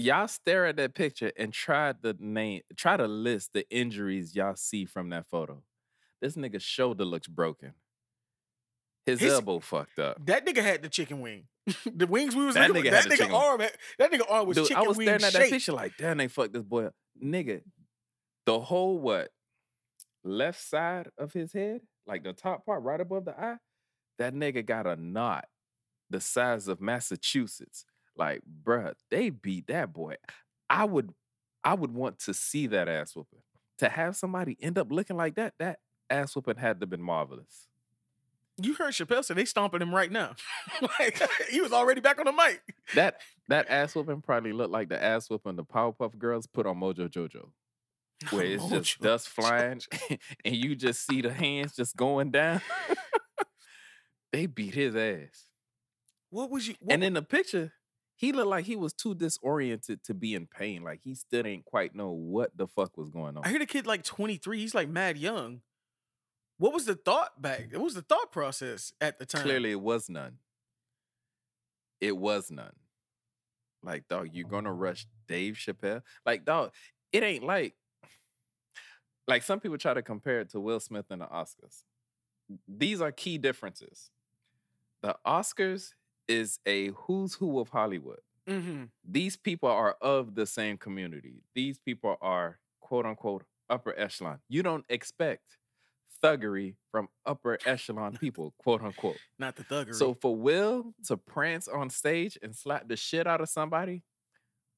Speaker 1: Y'all stare at that picture and try to name, try to list the injuries y'all see from that photo. This nigga's shoulder looks broken. His,
Speaker 2: His-
Speaker 1: elbow fucked up.
Speaker 2: That nigga had the chicken wing. the wings we was
Speaker 1: That
Speaker 2: looking
Speaker 1: nigga
Speaker 2: that
Speaker 1: the
Speaker 2: nigga arm. had- That nigga arm was
Speaker 1: Dude,
Speaker 2: chicken
Speaker 1: I was
Speaker 2: wing
Speaker 1: staring at that picture like, damn, they fucked this boy up. Nigga, the whole what? left side of his head, like the top part right above the eye, that nigga got a knot the size of Massachusetts. Like, bruh, they beat that boy. I would I would want to see that ass whooping. To have somebody end up looking like that, that ass whooping had to been marvelous.
Speaker 2: You heard Chappelle say they stomping him right now. like he was already back on the mic.
Speaker 1: That that ass whooping probably looked like the ass whooping the Powerpuff Girls put on Mojo Jojo. Where it's just dust flying and you just see the hands just going down. they beat his ass.
Speaker 2: What was you? What
Speaker 1: And in the picture, he looked like he was too disoriented to be in pain. Like he still ain't quite know what the fuck was going on.
Speaker 2: I hear the kid like 23. He's like mad young. What was the thought back? What was the thought process at the time?
Speaker 1: Clearly, it was none. It was none. Like, dog, you're oh. gonna rush Dave Chappelle? Like, dog, it ain't like like some people try to compare it to Will Smith and the Oscars. These are key differences. The Oscars is a who's who of Hollywood.
Speaker 2: Mm-hmm.
Speaker 1: These people are of the same community. These people are quote unquote upper echelon. You don't expect thuggery from upper echelon people, quote unquote.
Speaker 2: Not the thuggery.
Speaker 1: So for Will to prance on stage and slap the shit out of somebody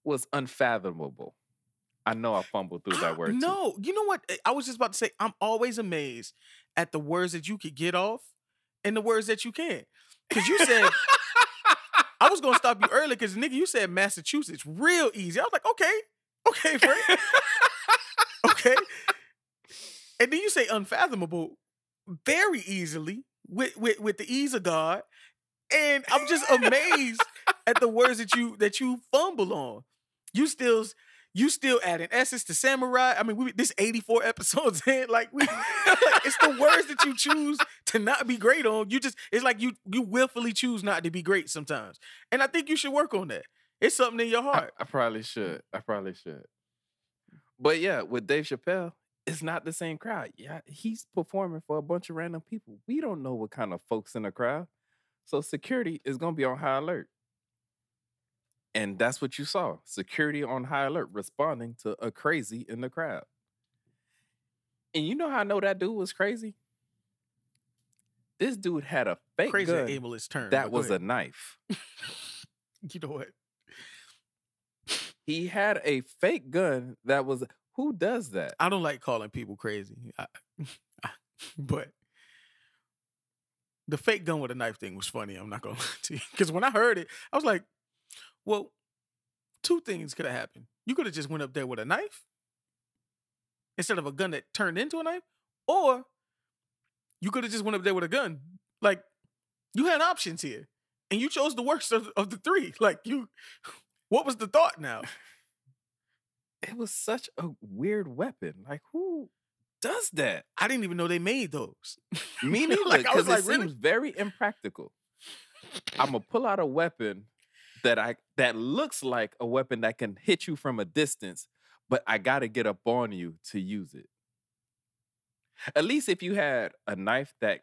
Speaker 1: was unfathomable. I know I fumbled through that
Speaker 2: I-
Speaker 1: word. too.
Speaker 2: No, you know what? Eh, I was just about to say, I'm always amazed at the words that you could get off and the words that you can't. Because you said, I was to stop you early because, nigga, you said Massachusetts real easy. I was like, okay, okay, Frank. okay. And then you say unfathomable very easily with, with, with the ease of God. And I'm just amazed at the words that you that you fumble on. You still you still adding essence to samurai. I mean, we this 84 episodes in, like we like, it's the words that you choose to not be great on. You just it's like you you willfully choose not to be great sometimes. And I think you should work on that. It's something in your
Speaker 1: I,
Speaker 2: heart.
Speaker 1: I probably should. I probably should. But yeah, with Dave Chappelle, it's not the same crowd. Yeah, he's performing for a bunch of random people. We don't know what kind of folks in the crowd. So security is gonna be on high alert. And that's what you saw. Security on high alert responding to a crazy in the crowd. And you know how I know that dude was crazy? This dude had a fake
Speaker 2: Crazy
Speaker 1: gun
Speaker 2: ableist term.
Speaker 1: that was a knife.
Speaker 2: you know what?
Speaker 1: He had a fake gun that was who does that?
Speaker 2: I don't like calling people crazy. I, but the fake gun with a knife thing was funny. I'm not gonna lie to you. Because when I heard it, I was like, well, two things could have happened. You could have just went up there with a knife instead of a gun that turned into a knife, or you could have just went up there with a gun. Like you had options here, and you chose the worst of, of the three. Like you, what was the thought now?
Speaker 1: It was such a weird weapon. Like who does that?
Speaker 2: I didn't even know they made those.
Speaker 1: Me neither,
Speaker 2: Like, I was
Speaker 1: because
Speaker 2: like,
Speaker 1: it
Speaker 2: really?
Speaker 1: seems very impractical. I'm gonna pull out a weapon that I that looks like a weapon that can hit you from a distance, but I gotta get up on you to use it. At least if you had a knife that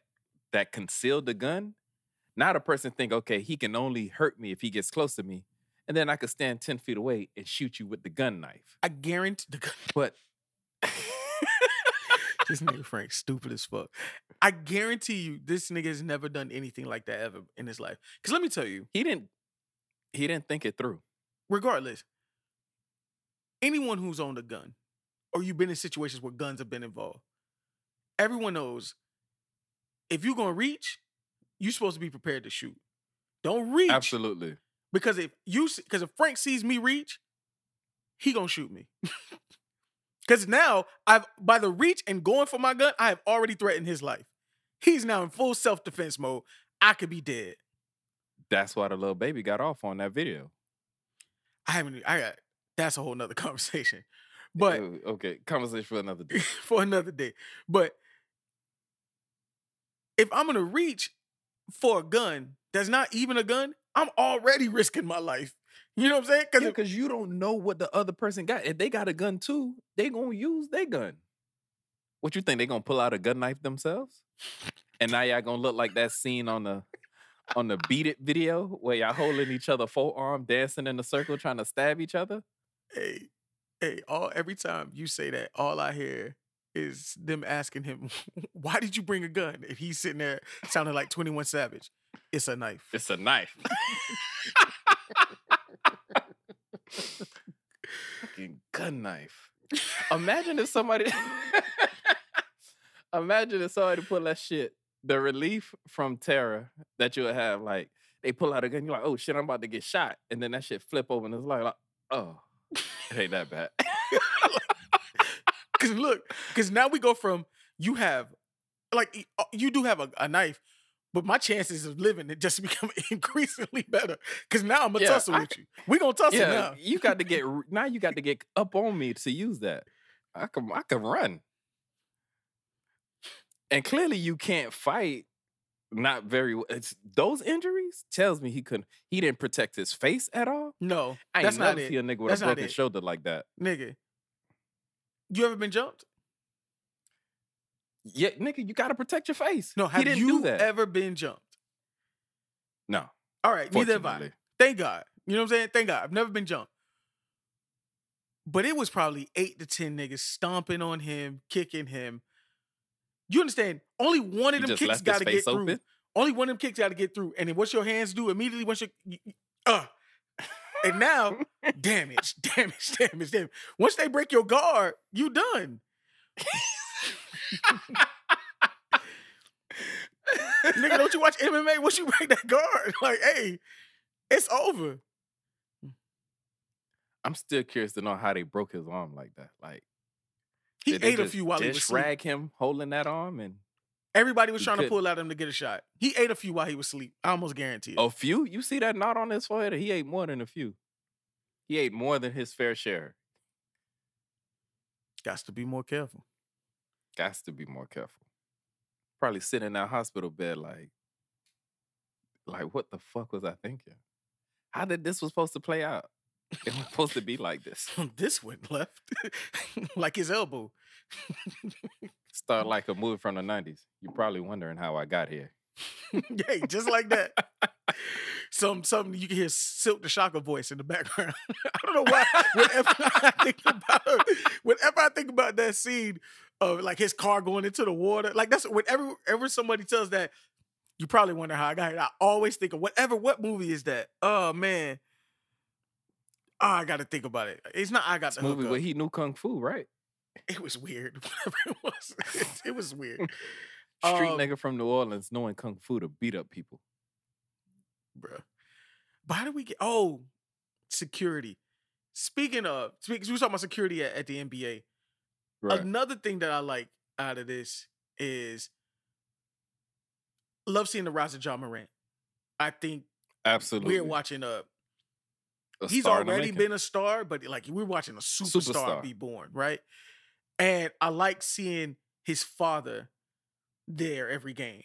Speaker 1: that concealed the gun, now the person think, okay, he can only hurt me if he gets close to me, and then I could stand ten feet away and shoot you with the gun knife.
Speaker 2: I guarantee the gun.
Speaker 1: But
Speaker 2: this nigga Frank stupid as fuck. I guarantee you, this nigga has never done anything like that ever in his life. Because let me tell you,
Speaker 1: he didn't he didn't think it through.
Speaker 2: regardless, anyone who's owned a gun or you've been in situations where guns have been involved, everyone knows if you're gonna reach, you're supposed to be prepared to shoot. Don't reach
Speaker 1: Absolutely.
Speaker 2: because if you because if Frank sees me reach, he gonna shoot me. Because now I've by the reach and going for my gun, I have already threatened his life. He's now in full self defense mode. I could be dead.
Speaker 1: That's why the little baby got off on that video.
Speaker 2: I haven't. I got. That's a whole nother conversation. But
Speaker 1: Uh, okay, conversation for another day.
Speaker 2: for another day. But if I'm gonna reach for a gun that's not even a gun, I'm already risking my life. You know what I'm saying? Because
Speaker 1: Because you don't know what the other person got. If they got a gun too, they gonna use their gun. What you think they gonna pull out a gun knife themselves? And now y'all gonna look like that scene on the on the Beat It video where y'all holding each other forearm, dancing in a circle, trying to stab each other.
Speaker 2: hey, hey, all every time you say that, all I hear is them asking him, "Why did you bring a gun?" And he's sitting there sounding like Twenty One Savage. It's a knife.
Speaker 1: It's a knife. Fucking gun knife. Imagine if somebody. Imagine if somebody put that shit. The relief from terror that you would have, like they pull out a gun, you're like, "Oh shit, I'm about to get shot," and then that shit flip over, and it's like, like "Oh, it ain't that bad."
Speaker 2: Because look, because now we go from you have, like, uh, you do have a, a knife, but my chances of living it just become increasingly better. Because now I'm gonna
Speaker 1: Yeah,
Speaker 2: tussle
Speaker 1: I
Speaker 2: with you. We gonna tussle
Speaker 1: yeah,
Speaker 2: now.
Speaker 1: you got to get now. You got to get up on me to use that. I can I can run, and clearly you can't fight. Not very. w- It's those injuries tells me he couldn't. He didn't protect his face at all.
Speaker 2: No,
Speaker 1: I ain't
Speaker 2: that's
Speaker 1: never
Speaker 2: not
Speaker 1: see
Speaker 2: it,
Speaker 1: a nigga with
Speaker 2: That's
Speaker 1: a
Speaker 2: not
Speaker 1: broken
Speaker 2: it.
Speaker 1: shoulder like that.
Speaker 2: nigga. You ever been jumped?
Speaker 1: Yeah, nigga, you got to protect your face.
Speaker 2: No,
Speaker 1: he
Speaker 2: have
Speaker 1: didn't
Speaker 2: you
Speaker 1: do that.
Speaker 2: ever been jumped?
Speaker 1: no,
Speaker 2: All right, neither have I.
Speaker 1: fortunately.
Speaker 2: Thank God. You know what I'm saying? Thank God. I've never been jumped. But it was probably eight to ten niggas stomping on him, kicking him. You understand? Only one of them kicks got to get
Speaker 1: face
Speaker 2: through. Only one of them kicks got to get through. And then what your hands do immediately? Once your y- y- uh, and now damage, damage, damage, damage. Once they break your guard, you done. Nigga, don't you watch MMA? Once you break that guard, like, hey, it's over.
Speaker 1: I'm still curious to know how they broke his arm like that. Like
Speaker 2: He
Speaker 1: did
Speaker 2: ate a few while he was
Speaker 1: rag him holding that arm and
Speaker 2: Everybody was trying to
Speaker 1: couldn't.
Speaker 2: pull at him to get a shot. He ate a few while he was asleep. I almost guarantee it.
Speaker 1: a few. You see that knot on his forehead? He ate more than a few. He ate more than his fair share.
Speaker 2: Got to be more careful.
Speaker 1: Got to be more careful. Probably sitting in that hospital bed like, like what the fuck was I thinking? How did this was supposed to play out? It was supposed to be like this.
Speaker 2: this went left, like his elbow.
Speaker 1: Start like a movie from the '90s. You're probably wondering how I got here.
Speaker 2: hey, just like that. Some something you can hear Silk the Shocker voice in the background. I don't know why. Whenever I think about whenever I think about that scene of like his car going into the water, like that's whenever ever somebody tells that, you probably wonder how I got here. I always think of whatever what movie is that? Oh man. Oh, I gotta think about it. It's not I got the
Speaker 1: movie
Speaker 2: but
Speaker 1: he knew kung fu, right?
Speaker 2: It was weird. Whatever it was. It, it was weird.
Speaker 1: Street
Speaker 2: Um,
Speaker 1: nigga from New Orleans knowing kung fu to beat up people.
Speaker 2: bruh. But how do we get? Oh, security. Speaking of, speaking, we were talking about security at, at the NBA.
Speaker 1: Right.
Speaker 2: Another thing that I like out of this is love seeing the rise of Ja Morant. I think
Speaker 1: Absolutely.
Speaker 2: we're watching a. He's
Speaker 1: star in the
Speaker 2: already been a star, but like we're watching a superstar,
Speaker 1: Superstar.
Speaker 2: be born, right? And I like seeing his father there every game,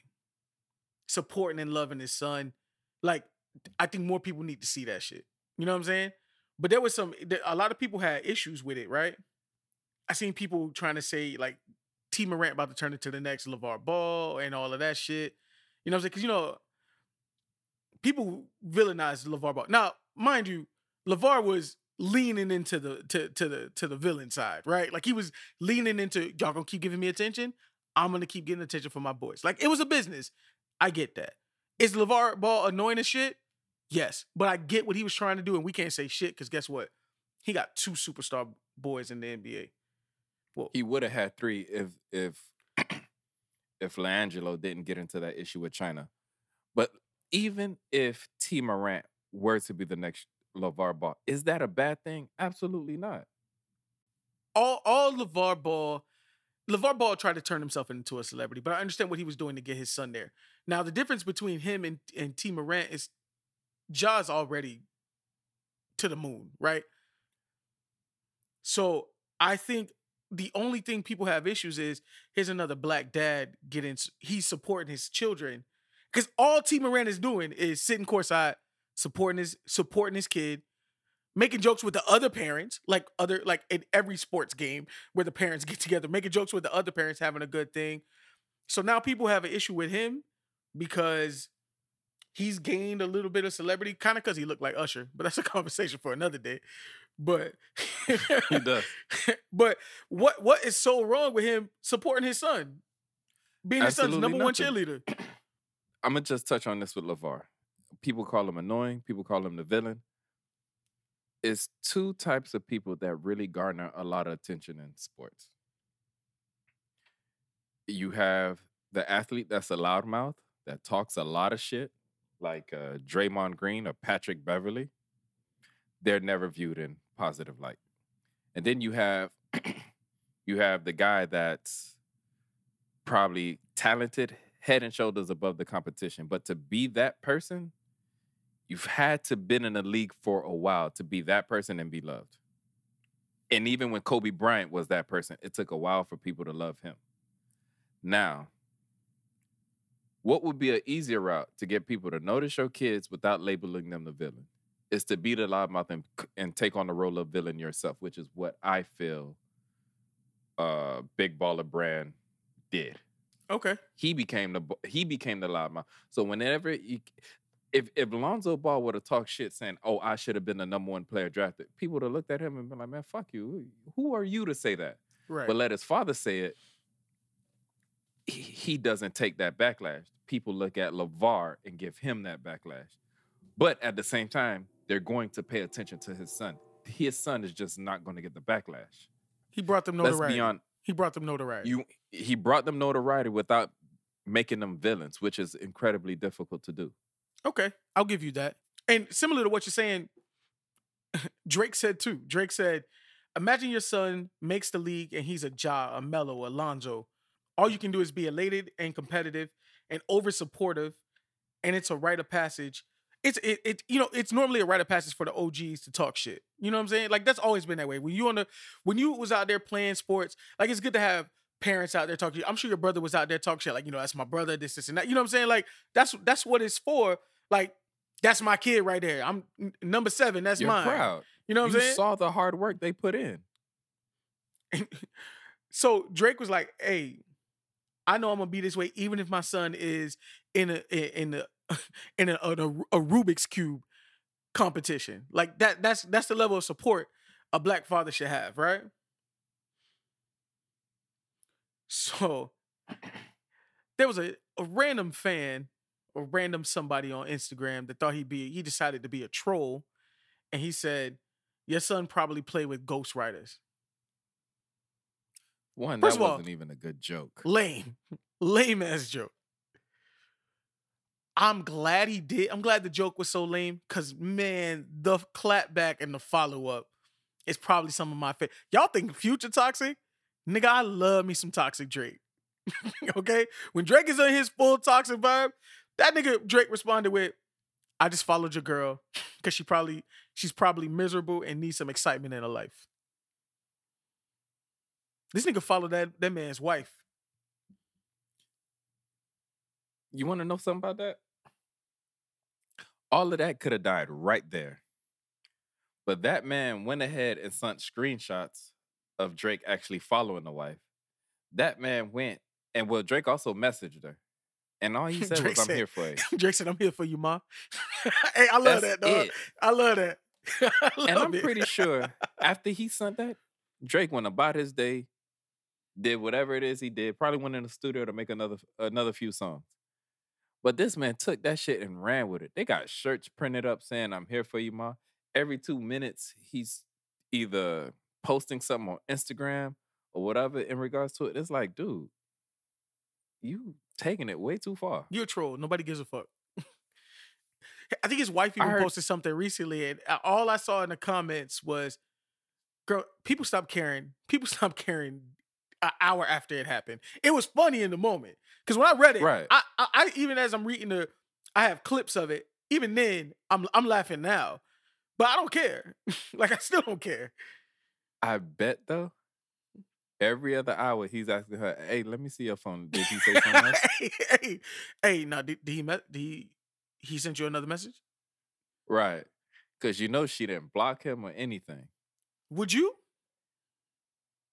Speaker 2: supporting and loving his son. Like, I think more people need to see that shit. You know what I'm saying? But there was some, a lot of people had issues with it, right? I seen people trying to say like Tee Morant about to turn into the next LaVar Ball and all of that shit. You know what I'm saying? Because you know, people villainize LaVar Ball. Now, mind you, LaVar was leaning into the to, to the to the villain side, right? Like he was leaning into y'all gonna keep giving me attention. I'm gonna keep getting attention from my boys. Like it was a business. I get that. Is LaVar Ball annoying as shit? Yes. But I get what he was trying to do, and we can't say shit because guess what? He got two superstar boys in the NBA. Well,
Speaker 1: He would have had three if if if LiAngelo didn't get into that issue with China. But even if Tee Morant were to be the next LaVar Ball, is that a bad thing? Absolutely not.
Speaker 2: all all LaVar Ball, LaVar Ball tried to turn himself into a celebrity, but I understand what he was doing to get his son there. Now the difference between him and, and Tee Morant is Ja's already to the moon, right? So I think the only thing people have issues is here's another black dad getting he's supporting his children. Because all Tee Morant is doing is sitting courtside, supporting his supporting his kid, making jokes with the other parents, like other like in every sports game where the parents get together, making jokes with the other parents having a good thing. So now people have an issue with him because he's gained a little bit of celebrity, kind of because he looked like Usher, but that's a conversation for another day. But
Speaker 1: He does.
Speaker 2: but what what is so wrong with him supporting his son? Being his son's
Speaker 1: Absolutely
Speaker 2: number one cheerleader.
Speaker 1: I'm gonna just touch on this with LaVar. People call him annoying. People call him the villain. It's two types of people that really garner a lot of attention in sports. You have the athlete that's a loudmouth that talks a lot of shit, like uh, Draymond Green or Patrick Beverley. They're never viewed in positive light. And then you have you have the guy that's probably talented, head and shoulders above the competition. But to be that person, you've had to been in the league for a while to be that person and be loved. And even when Kobe Bryant was that person, it took a while for people to love him. Now, what would be an easier route to get people to notice your kids without labeling them the villain? Is to be the loudmouth and, and take on the role of villain yourself, which is what I feel uh Big Baller Brand did
Speaker 2: Okay.
Speaker 1: he became the he became the loudmouth. So whenever he, if if Lonzo Ball would have talked shit saying, "Oh, I should have been the number one player drafted," people would have looked at him and been like, "Man, fuck you. Who are you to say that?"
Speaker 2: Right.
Speaker 1: But let his father say it. He, he doesn't take that backlash. People look at LaVar and give him that backlash. But at the same time, they're going to pay attention to his son. His son is just not going to get the backlash.
Speaker 2: he brought them
Speaker 1: Let's
Speaker 2: notoriety.
Speaker 1: be on
Speaker 2: he brought them notoriety.
Speaker 1: you he brought them notoriety without making them villains, which is incredibly difficult to do.
Speaker 2: Okay, I'll give you that. And similar to what you're saying, Drake said too. Drake said, "Imagine your son makes the league and he's a Ja, a Mello, a Lonzo. All you can do is be elated and competitive and over supportive, and it's a rite of passage. It's it, it you know it's normally a rite of passage for the OGs to talk shit. You know what I'm saying? Like that's always been that way. When you on the when you was out there playing sports, like it's good to have." Parents out there talking. To you. I'm sure your brother was out there talking shit like, you know, that's my brother, this, this, and that. You know what I'm saying? Like, that's that's what it's for. Like, that's my kid right there. I'm n- number seven. That's
Speaker 1: You're
Speaker 2: mine.
Speaker 1: proud.
Speaker 2: You know what
Speaker 1: you
Speaker 2: I'm saying?
Speaker 1: saw the hard work they put in.
Speaker 2: so Drake was like, "Hey, I know I'm gonna be this way, even if my son is in a in a in a, a, a Rubik's cube competition. Like that. That's that's the level of support a black father should have, right? So there was a, a random fan or random somebody on Instagram that thought he'd be he decided to be a troll and he said your son probably played with ghostwriters.
Speaker 1: One,
Speaker 2: First
Speaker 1: that wasn't even a good joke.
Speaker 2: lame. Lame ass joke. I'm glad he did i'm glad the joke was so lame because man the clapback and the follow-up is probably some of my favorite y'all think future toxic? Nigga i love me some toxic drake. Okay? When drake is on his full toxic vibe that nigga drake responded with i just followed your girl because she probably she's probably miserable and needs some excitement in her life this nigga followed that that man's wife
Speaker 1: You want to know something about that? All of that could have died right there. But that man went ahead and sent screenshots of Drake actually following the wife. That man went and well, Drake also messaged her. And all he said
Speaker 2: Drake
Speaker 1: was, I'm
Speaker 2: said-
Speaker 1: here for you.
Speaker 2: Drake said, I'm here for you, ma. hey, I love that, dog.
Speaker 1: it.
Speaker 2: I love that. I love
Speaker 1: And I'm
Speaker 2: it.
Speaker 1: pretty sure after he sent that, Drake went about his day, did whatever it is he did, probably went in the studio to make another another few songs. But this man took that shit and ran with it. They got shirts printed up saying, I'm here for you, ma. Every two minutes, he's either posting something on Instagram or whatever in regards to it. It's like, dude, you taking it way too far.
Speaker 2: You're a troll. Nobody gives a fuck. I think his wife even
Speaker 1: heard-
Speaker 2: posted something recently, and uh, all I saw in the comments was, "Girl, people stop caring. People stop caring." An hour after it happened, it was funny in the moment because when I read it,
Speaker 1: Right.
Speaker 2: I, I, I even as I'm reading the, I have clips of it. Even then, I'm I'm laughing now, but I don't care. like I still don't care.
Speaker 1: I bet though, every other hour he's asking her, "Hey, let me see your phone. Did he say something else?"
Speaker 2: hey, hey, hey, now did, did he met did he he sent you another message?
Speaker 1: right? Because you know she didn't block him or anything.
Speaker 2: Would you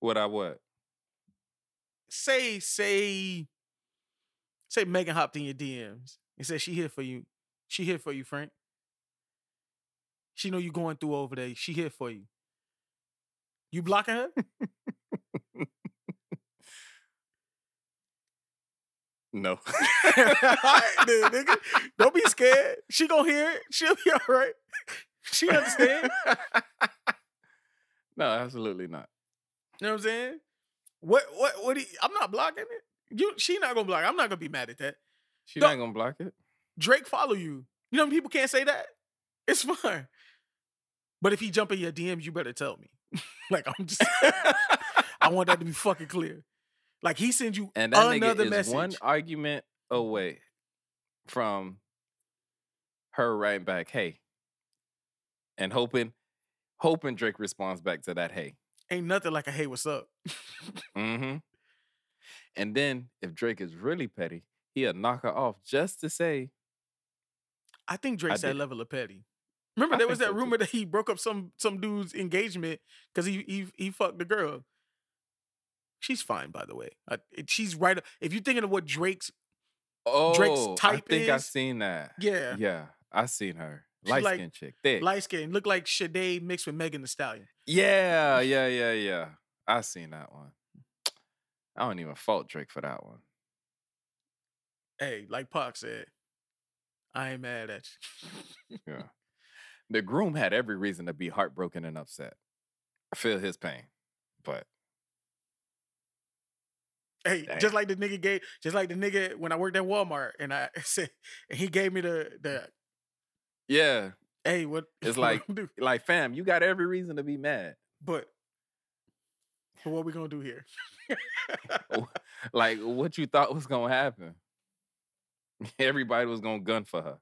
Speaker 1: Would I what?
Speaker 2: say say say Megan hopped in your DMs and said she here for you? She here for you, Frank. She know you going through over there. She here for you. You blocking her?
Speaker 1: No.
Speaker 2: right, nigga. Don't be scared. She gonna hear it. She'll be all right. She understand.
Speaker 1: no, absolutely not.
Speaker 2: You know what I'm saying? What what what? Do you, I'm not blocking it. You she not gonna block. it. I'm not gonna be mad at that.
Speaker 1: She
Speaker 2: Don't-
Speaker 1: not gonna block it.
Speaker 2: Drake follow you. You know people can't say that. It's fine. But if he jump in your DMs, you better tell me. like I'm just. I want that to be fucking clear. Like he sends you
Speaker 1: And that
Speaker 2: another
Speaker 1: nigga is
Speaker 2: message.
Speaker 1: one argument away from her writing back, hey. And hoping, hoping Drake responds back to that, hey.
Speaker 2: Ain't nothing like a hey, what's up?
Speaker 1: Mm-hmm. And then if Drake is really petty, he'll knock her off just to say,
Speaker 2: I think Drake's that level of petty. Remember
Speaker 1: I
Speaker 2: there was that
Speaker 1: so, too.
Speaker 2: rumor that he broke up some some dude's engagement because he he he fucked the girl. She's fine, by the way. I, it- she's right. If you're thinking of what Drake's,
Speaker 1: oh, I
Speaker 2: type
Speaker 1: think I've seen that.
Speaker 2: yeah,
Speaker 1: Yeah, I seen her. Light
Speaker 2: like-
Speaker 1: skinned chick. Thick.
Speaker 2: light skin, look like Sade mixed with Megan Thee Stallion.
Speaker 1: yeah, yeah, yeah, yeah. I seen that one. I don't even fault Drake for that one.
Speaker 2: Hey, like Pac said, I ain't mad at you.
Speaker 1: Yeah. The groom had every reason to be heartbroken and upset. I feel his pain. But
Speaker 2: Hey,
Speaker 1: Damn.
Speaker 2: just like the nigga gave, just like the nigga when I worked at Walmart and I said, and he gave me the the
Speaker 1: yeah,
Speaker 2: hey what
Speaker 1: It's like-
Speaker 2: do?
Speaker 1: like fam, you got every reason to be mad.
Speaker 2: but but what we gonna do here?
Speaker 1: Like what you thought was gonna happen. Everybody was gonna gun for her.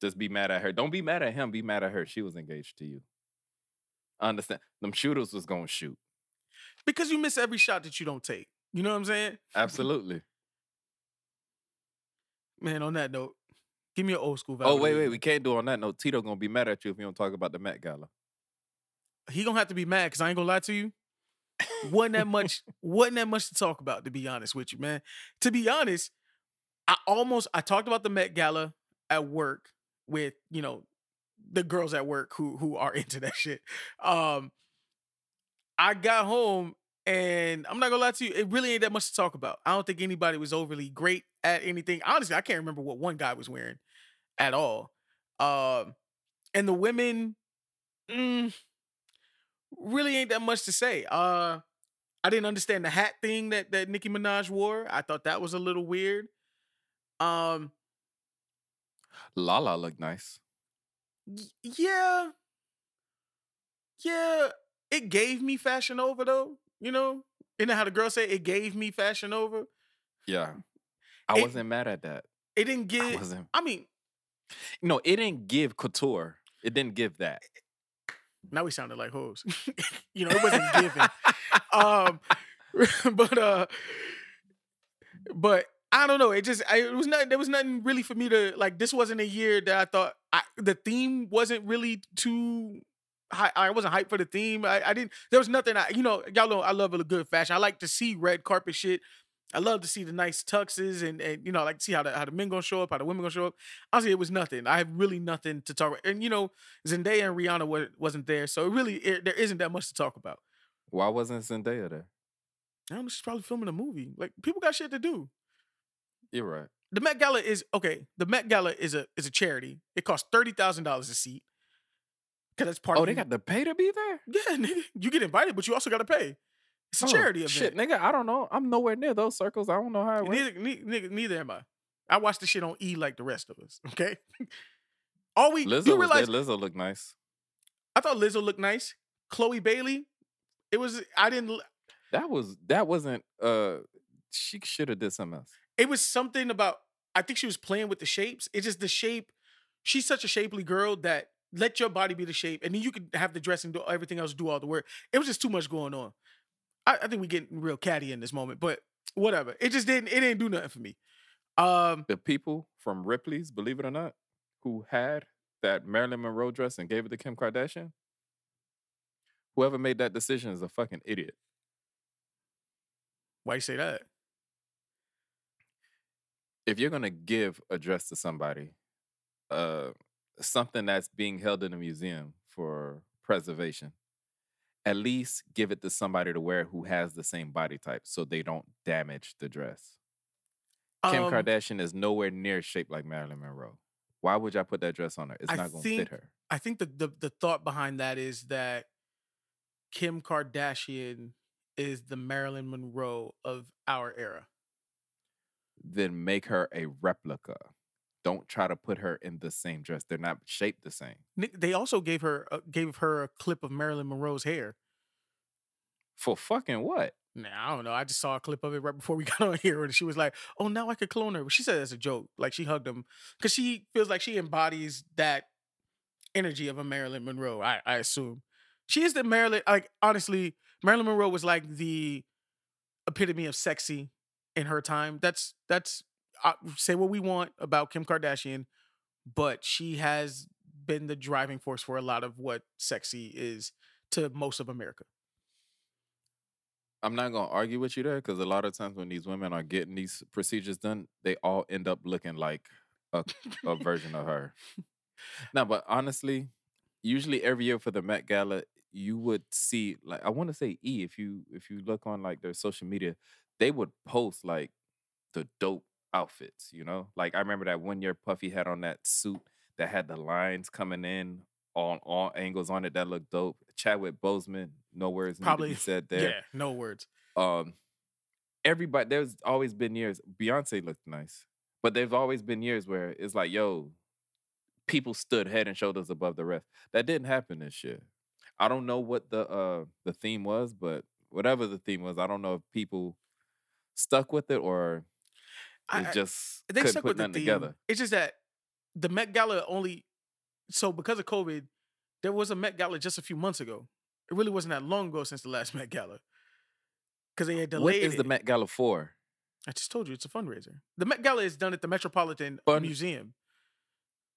Speaker 1: Just be mad at her. Don't be mad at him. Be mad at her. She was engaged to you. Understand. Them shooters was gonna shoot.
Speaker 2: Because you miss every shot that you don't take. You know what I'm saying?
Speaker 1: Absolutely.
Speaker 2: Man, on that note, give me an old school.
Speaker 1: Value.
Speaker 2: Oh
Speaker 1: wait, wait. We can't do it on that note. Tito gonna be mad at you if you don't talk about the Met Gala.
Speaker 2: He gonna have to be mad because I ain't gonna lie to you. wasn't that much wasn't that much to talk about to be honest with you man to be honest i almost i talked about the met gala at work with you know the girls at work who who are into that shit um i got home and i'm not gonna lie to you it really ain't that much to talk about i don't think anybody was overly great at anything honestly i can't remember what one guy was wearing at all um and the women mm, really ain't that much to say. Uh I didn't understand the hat thing that that Nicki Minaj wore. I thought that was a little weird. Um
Speaker 1: Lala looked nice.
Speaker 2: y- yeah. Yeah, it gave me fashion over though, you know? You know how the girl say it gave me fashion over?
Speaker 1: Yeah. I
Speaker 2: It-
Speaker 1: wasn't mad at that.
Speaker 2: It didn't give.
Speaker 1: I wasn't.
Speaker 2: I mean,
Speaker 1: No, it didn't give couture. It didn't give that.
Speaker 2: now we sounded like hoes. you know, it wasn't given. um but uh but I don't know. It just I, it was not there was nothing really for me to like this wasn't a year that I thought I, the theme wasn't really too I wasn't hyped for the theme. I, I didn't there was nothing I you know, y'all know I love a good fashion. I like to see red carpet shit. I love to see the nice tuxes and, and you know, I like to see how the how the men gonna show up, how the women gonna show up. Honestly, it was nothing. I have really nothing to talk about. And you know, Zendaya and Rihanna wa- wasn't there, so it really it, there isn't that much to talk about.
Speaker 1: Why wasn't Zendaya there?
Speaker 2: I don't know, she's probably filming a movie. Like people got shit to do.
Speaker 1: You're right.
Speaker 2: The Met Gala is okay. The Met Gala is a is a charity. It costs thirty thousand dollars a seat. Cause that's part.
Speaker 1: Oh,
Speaker 2: of
Speaker 1: they
Speaker 2: you-
Speaker 1: got to pay to be there?
Speaker 2: yeah, nigga. You get invited, but you also got to pay. It's a
Speaker 1: Oh,
Speaker 2: charity event.
Speaker 1: Shit, nigga, I don't know. I'm nowhere near those circles. I don't know how it.
Speaker 2: Neither, ne- nigga, neither am I. I watch the shit on E like the rest of us. Okay. All we
Speaker 1: Lizzo
Speaker 2: you
Speaker 1: was
Speaker 2: realize
Speaker 1: there. Lizzo looked nice.
Speaker 2: I thought Lizzo looked nice. Chloe Bailey. It was I didn't.
Speaker 1: That was that wasn't uh she should have did something else.
Speaker 2: It was something about. I think she was playing with the shapes. It's just the shape. She's such a shapely girl that let your body be the shape, and then you could have the dress and do everything else, do all the work. It was just too much going on. I, I think we getting real catty in this moment, but whatever. It just didn't. It didn't do nothing for me. Um,
Speaker 1: The people from Ripley's, believe it or not, who had that Marilyn Monroe dress and gave it to Kim Kardashian, whoever made that decision is a fucking idiot.
Speaker 2: why you say that?
Speaker 1: if you're gonna give a dress to somebody, uh, something that's being held in a museum for preservation, at least give it to somebody to wear who has the same body type so they don't damage the dress. Kim
Speaker 2: Um,
Speaker 1: Kardashian is nowhere near shaped like Marilyn Monroe. Why would y'all put that dress on her? It's
Speaker 2: I
Speaker 1: not going to fit her.
Speaker 2: I think the, the the thought behind that is that Kim Kardashian is the Marilyn Monroe of our era.
Speaker 1: Then make her a replica. Don't try to put her in the same dress. They're not shaped the same.
Speaker 2: They also gave her uh, gave her a clip of Marilyn Monroe's hair.
Speaker 1: For fucking what?
Speaker 2: Nah, I don't know. I just saw a clip of it right before we got on here, and she was like, "Oh, now I could clone her." But she said it as a joke, like she hugged him because she feels like she embodies that energy of a Marilyn Monroe. I, I assume she is the Marilyn. Like honestly, Marilyn Monroe was like the epitome of sexy in her time. That's that's uh, say what we want about Kim Kardashian, but she has been the driving force for a lot of what sexy is to most of America.
Speaker 1: I'm not gonna argue with you there because a lot of times when these women are getting these procedures done, they all end up looking like a, a version of her. No, but honestly, usually every year for the Met Gala, you would see like I want to say E if you if you look on like their social media, they would post like the dope outfits. You know, like I remember that one year Puffy had on that suit that had the lines coming in on all angles on it that looked dope. Chadwick Boseman, no words
Speaker 2: Probably-
Speaker 1: said there
Speaker 2: Yeah, no words.
Speaker 1: um everybody there's always been years beyonce looked nice but there's always been years where it's like yo people stood head and shoulders above the rest that didn't happen this year i don't know what the uh the theme was but whatever the theme was i don't know if people stuck with it or
Speaker 2: I-
Speaker 1: it
Speaker 2: I-
Speaker 1: just
Speaker 2: they
Speaker 1: couldn't put
Speaker 2: with the
Speaker 1: nothing together
Speaker 2: It's just that the Met Gala only so because of COVID, there was a Met Gala just a few months ago. It really wasn't that long ago since the last Met Gala. Because they had
Speaker 1: what
Speaker 2: delayed
Speaker 1: is the
Speaker 2: it.
Speaker 1: met gala for
Speaker 2: I just told you it's a fundraiser. The Met Gala is done at the Metropolitan Museum.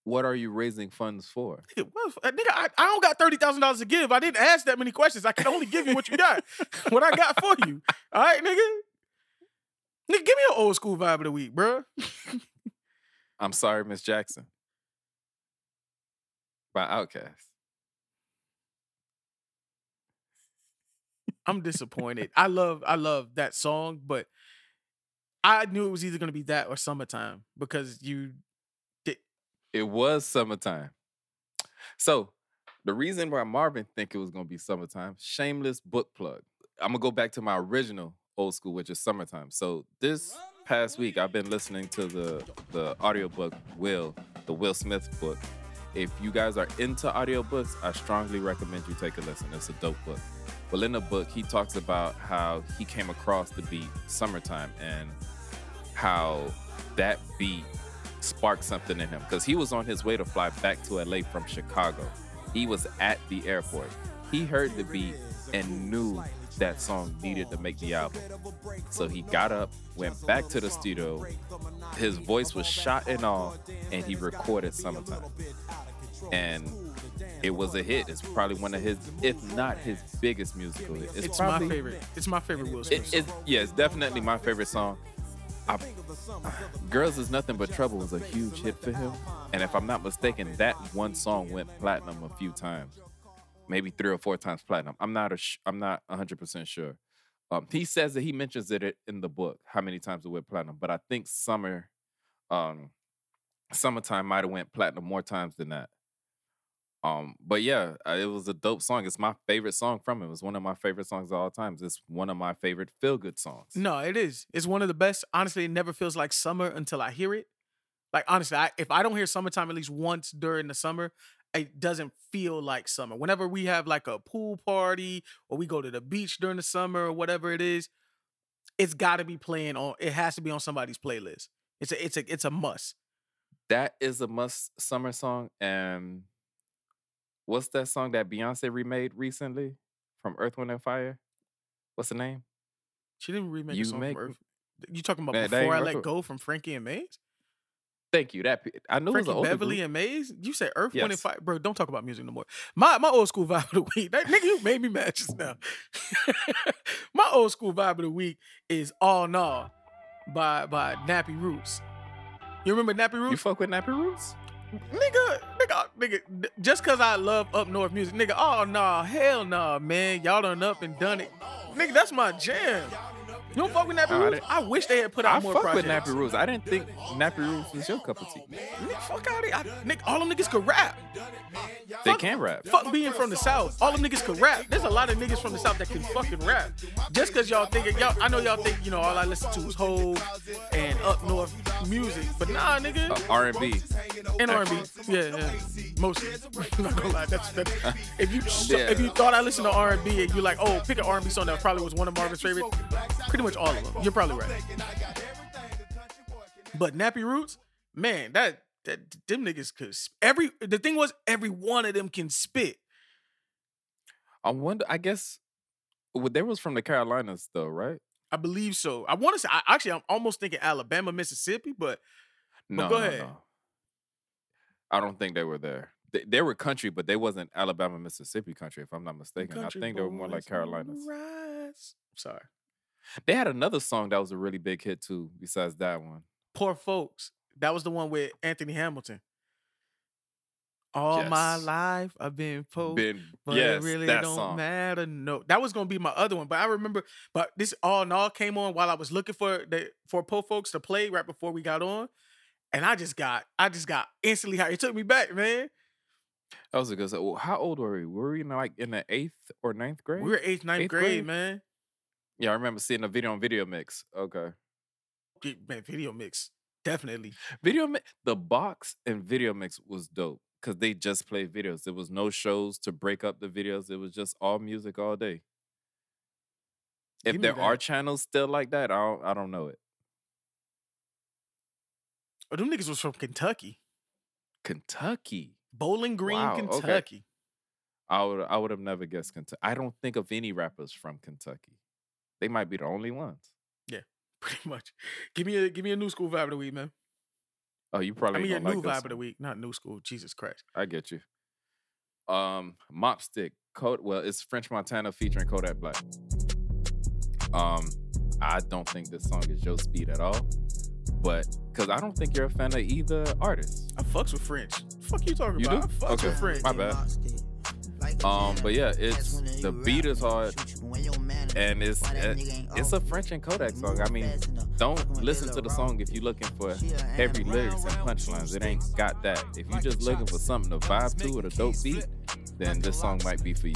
Speaker 1: what are you raising funds for
Speaker 2: Nigga, what uh, nigga, I, I don't got thirty thousand dollars to give. I didn't ask that many questions. I can only give you what you got. what I got for you. All right, nigga. Nigga, give me an old school vibe of the week, bruh.
Speaker 1: i'm sorry miss jackson by OutKast
Speaker 2: I'm disappointed. I love I love that song, but I knew it was either gonna be that or summertime because you
Speaker 1: It was summertime. So the reason why Marvin think it was gonna be summertime, shameless book plug. I'm gonna go back to my original old school, which is summertime. So this past week I've been listening to the the audiobook Will, the Will Smith book. If you guys are into audiobooks, I strongly recommend you take a listen. It's a dope book. Well, in the book, he talks about how he came across the beat summertime and how that beat sparked something in him because he was on his way to fly back to LA from Chicago. He was at the airport. He heard the beat and knew that song needed to make the album. So he got up, went back to the studio. His voice was shot and all, and he recorded Summertime. And it was a hit. It's probably one of his, if not his biggest musical hit.
Speaker 2: it's,
Speaker 1: probably,
Speaker 2: my favorite. It's my favorite Will Smith.
Speaker 1: it, it's yeah, it's definitely my favorite song. I, Girls is Nothing But Trouble was a huge hit for him, and if I'm not mistaken, that one song went platinum a few times, maybe three or four times platinum. I'm not a sh- I'm not 100 percent sure. Um, he says that he mentions it in the book how many times it went platinum, but I think Summer, um, Summertime might have went platinum more times than that. Um, but yeah, uh, it was a dope song. It's my favorite song from him. It's one of my favorite songs of all times. It's one of my favorite feel good songs.
Speaker 2: No, it is. It's one of the best. Honestly, it never feels like summer until I hear it. Like honestly, I, if I don't hear summertime at least once during the summer, it doesn't feel like summer. Whenever we have like a pool party or we go to the beach during the summer or whatever it is, it's got to be playing on. It has to be on somebody's playlist. It's a it's a it's a must.
Speaker 1: That is a must summer song. And what's that song that Beyonce remade recently from Earth, Wind, and Fire? What's the name?
Speaker 2: She didn't remake
Speaker 1: You
Speaker 2: song
Speaker 1: make-
Speaker 2: from Earth. You talking about
Speaker 1: that
Speaker 2: before I let go from Frankie and Maze?
Speaker 1: Thank you. That I knew it was an
Speaker 2: Beverly
Speaker 1: group.
Speaker 2: and Maze? You said Earth, Wind, and
Speaker 1: Yes.
Speaker 2: Fire. Bro, don't talk about music no more. My my old school vibe of the week. That nigga, you made me mad just now. my old school vibe of the week is Awnaw by by Nappy Roots. You remember Nappy Roots?
Speaker 1: You fuck with Nappy Roots?
Speaker 2: nigga, nigga, nigga, just cause I love up north music, nigga. Oh nah, hell nah, man. Y'all done up and done it, nigga. That's my jam. You don't fuck with Nappy
Speaker 1: I
Speaker 2: Roots? I wish they had put out
Speaker 1: I
Speaker 2: more
Speaker 1: fuck
Speaker 2: projects.
Speaker 1: with Nappy Roots. I didn't think Nappy Roots was your cup of tea.
Speaker 2: Nigga, fuck out of here. Nigga, all them niggas could rap.
Speaker 1: They
Speaker 2: Fuck-
Speaker 1: can rap.
Speaker 2: Fuck being from the South. All them niggas could rap. There's a lot of niggas from the South that can fucking rap. Just cause y'all think it, y'all, I know y'all think, you know, all I listen to is Hove and up north music. But nah, nigga.
Speaker 1: Uh, R&B.
Speaker 2: and R&B. Yeah, yeah. Mostly. I'm not gonna lie. That's, that's if you
Speaker 1: Yeah.
Speaker 2: if you thought I listened to R&B and you like, oh, pick an R&B song that probably was one of Marvin's favorite. Pretty much all of them. You're probably right. But Nappy Roots, man, that that them niggas could sp- every the thing was every one of them can spit.
Speaker 1: I wonder. I guess well, they was from the Carolinas though, right?
Speaker 2: I believe so. I want to say I, actually I'm almost thinking Alabama, Mississippi, but
Speaker 1: No,
Speaker 2: go ahead.
Speaker 1: no. I don't think they were there. They, they were country, but they wasn't Alabama, Mississippi country, if I'm not mistaken. I think they were more like
Speaker 2: boys on the
Speaker 1: Carolinas.
Speaker 2: Sorry.
Speaker 1: They had another song that was a really big hit too, besides that one.
Speaker 2: Poor folks. That was the one with Anthony Hamilton. All my life I've been poor,
Speaker 1: Been,
Speaker 2: but
Speaker 1: yes,
Speaker 2: it really don't
Speaker 1: song.
Speaker 2: matter. No, that was gonna be my other one, but I remember. But this all in all came on while I was looking for the for poor folks to play right before we got on, and I just got I just got instantly high. It took me back, man.
Speaker 1: That was a good song. Oh, well, How old were we? Were we in like in the eighth or ninth grade?
Speaker 2: We were eighth, ninth
Speaker 1: Eighth
Speaker 2: grade,
Speaker 1: grade?
Speaker 2: man.
Speaker 1: Yeah, I remember seeing a video on Video Mix. Okay.
Speaker 2: Man, video mix definitely.
Speaker 1: Video Mix, the box and Video Mix was dope because they just played videos. There was no shows to break up the videos. It was just all music all day. If
Speaker 2: Give
Speaker 1: there are channels still like that, I don't, I don't know it.
Speaker 2: Oh, them niggas was from Kentucky,
Speaker 1: Kentucky.
Speaker 2: Bowling Green,
Speaker 1: Wow, okay.
Speaker 2: Kentucky.
Speaker 1: I would I would have never guessed Kentucky. I don't think of any rappers from Kentucky. They might be the only ones.
Speaker 2: Yeah, pretty much. Give me a give me a new school vibe of the week, man.
Speaker 1: Oh, you probably.
Speaker 2: I
Speaker 1: probably
Speaker 2: mean, a new
Speaker 1: like this
Speaker 2: vibe of the week, not new school. Jesus Christ.
Speaker 1: I get you. Um, Mopstick, Code. Well, it's French Montana featuring Kodak Black. Um, I don't think this song is your speed at all, but because I don't think you're a fan of either artist.
Speaker 2: I fucks with French. fuck you talking
Speaker 1: You
Speaker 2: about?
Speaker 1: do?
Speaker 2: I fucks
Speaker 1: Okay.
Speaker 2: with French.
Speaker 1: My bad. Um, but yeah, it's the beat is hard, and it's uh, it's a French and Kodak song. I mean, don't listen to the song if you're looking for heavy lyrics and punchlines. It ain't got that. If you're just looking for something to vibe to with a dope beat, then this song might be for you.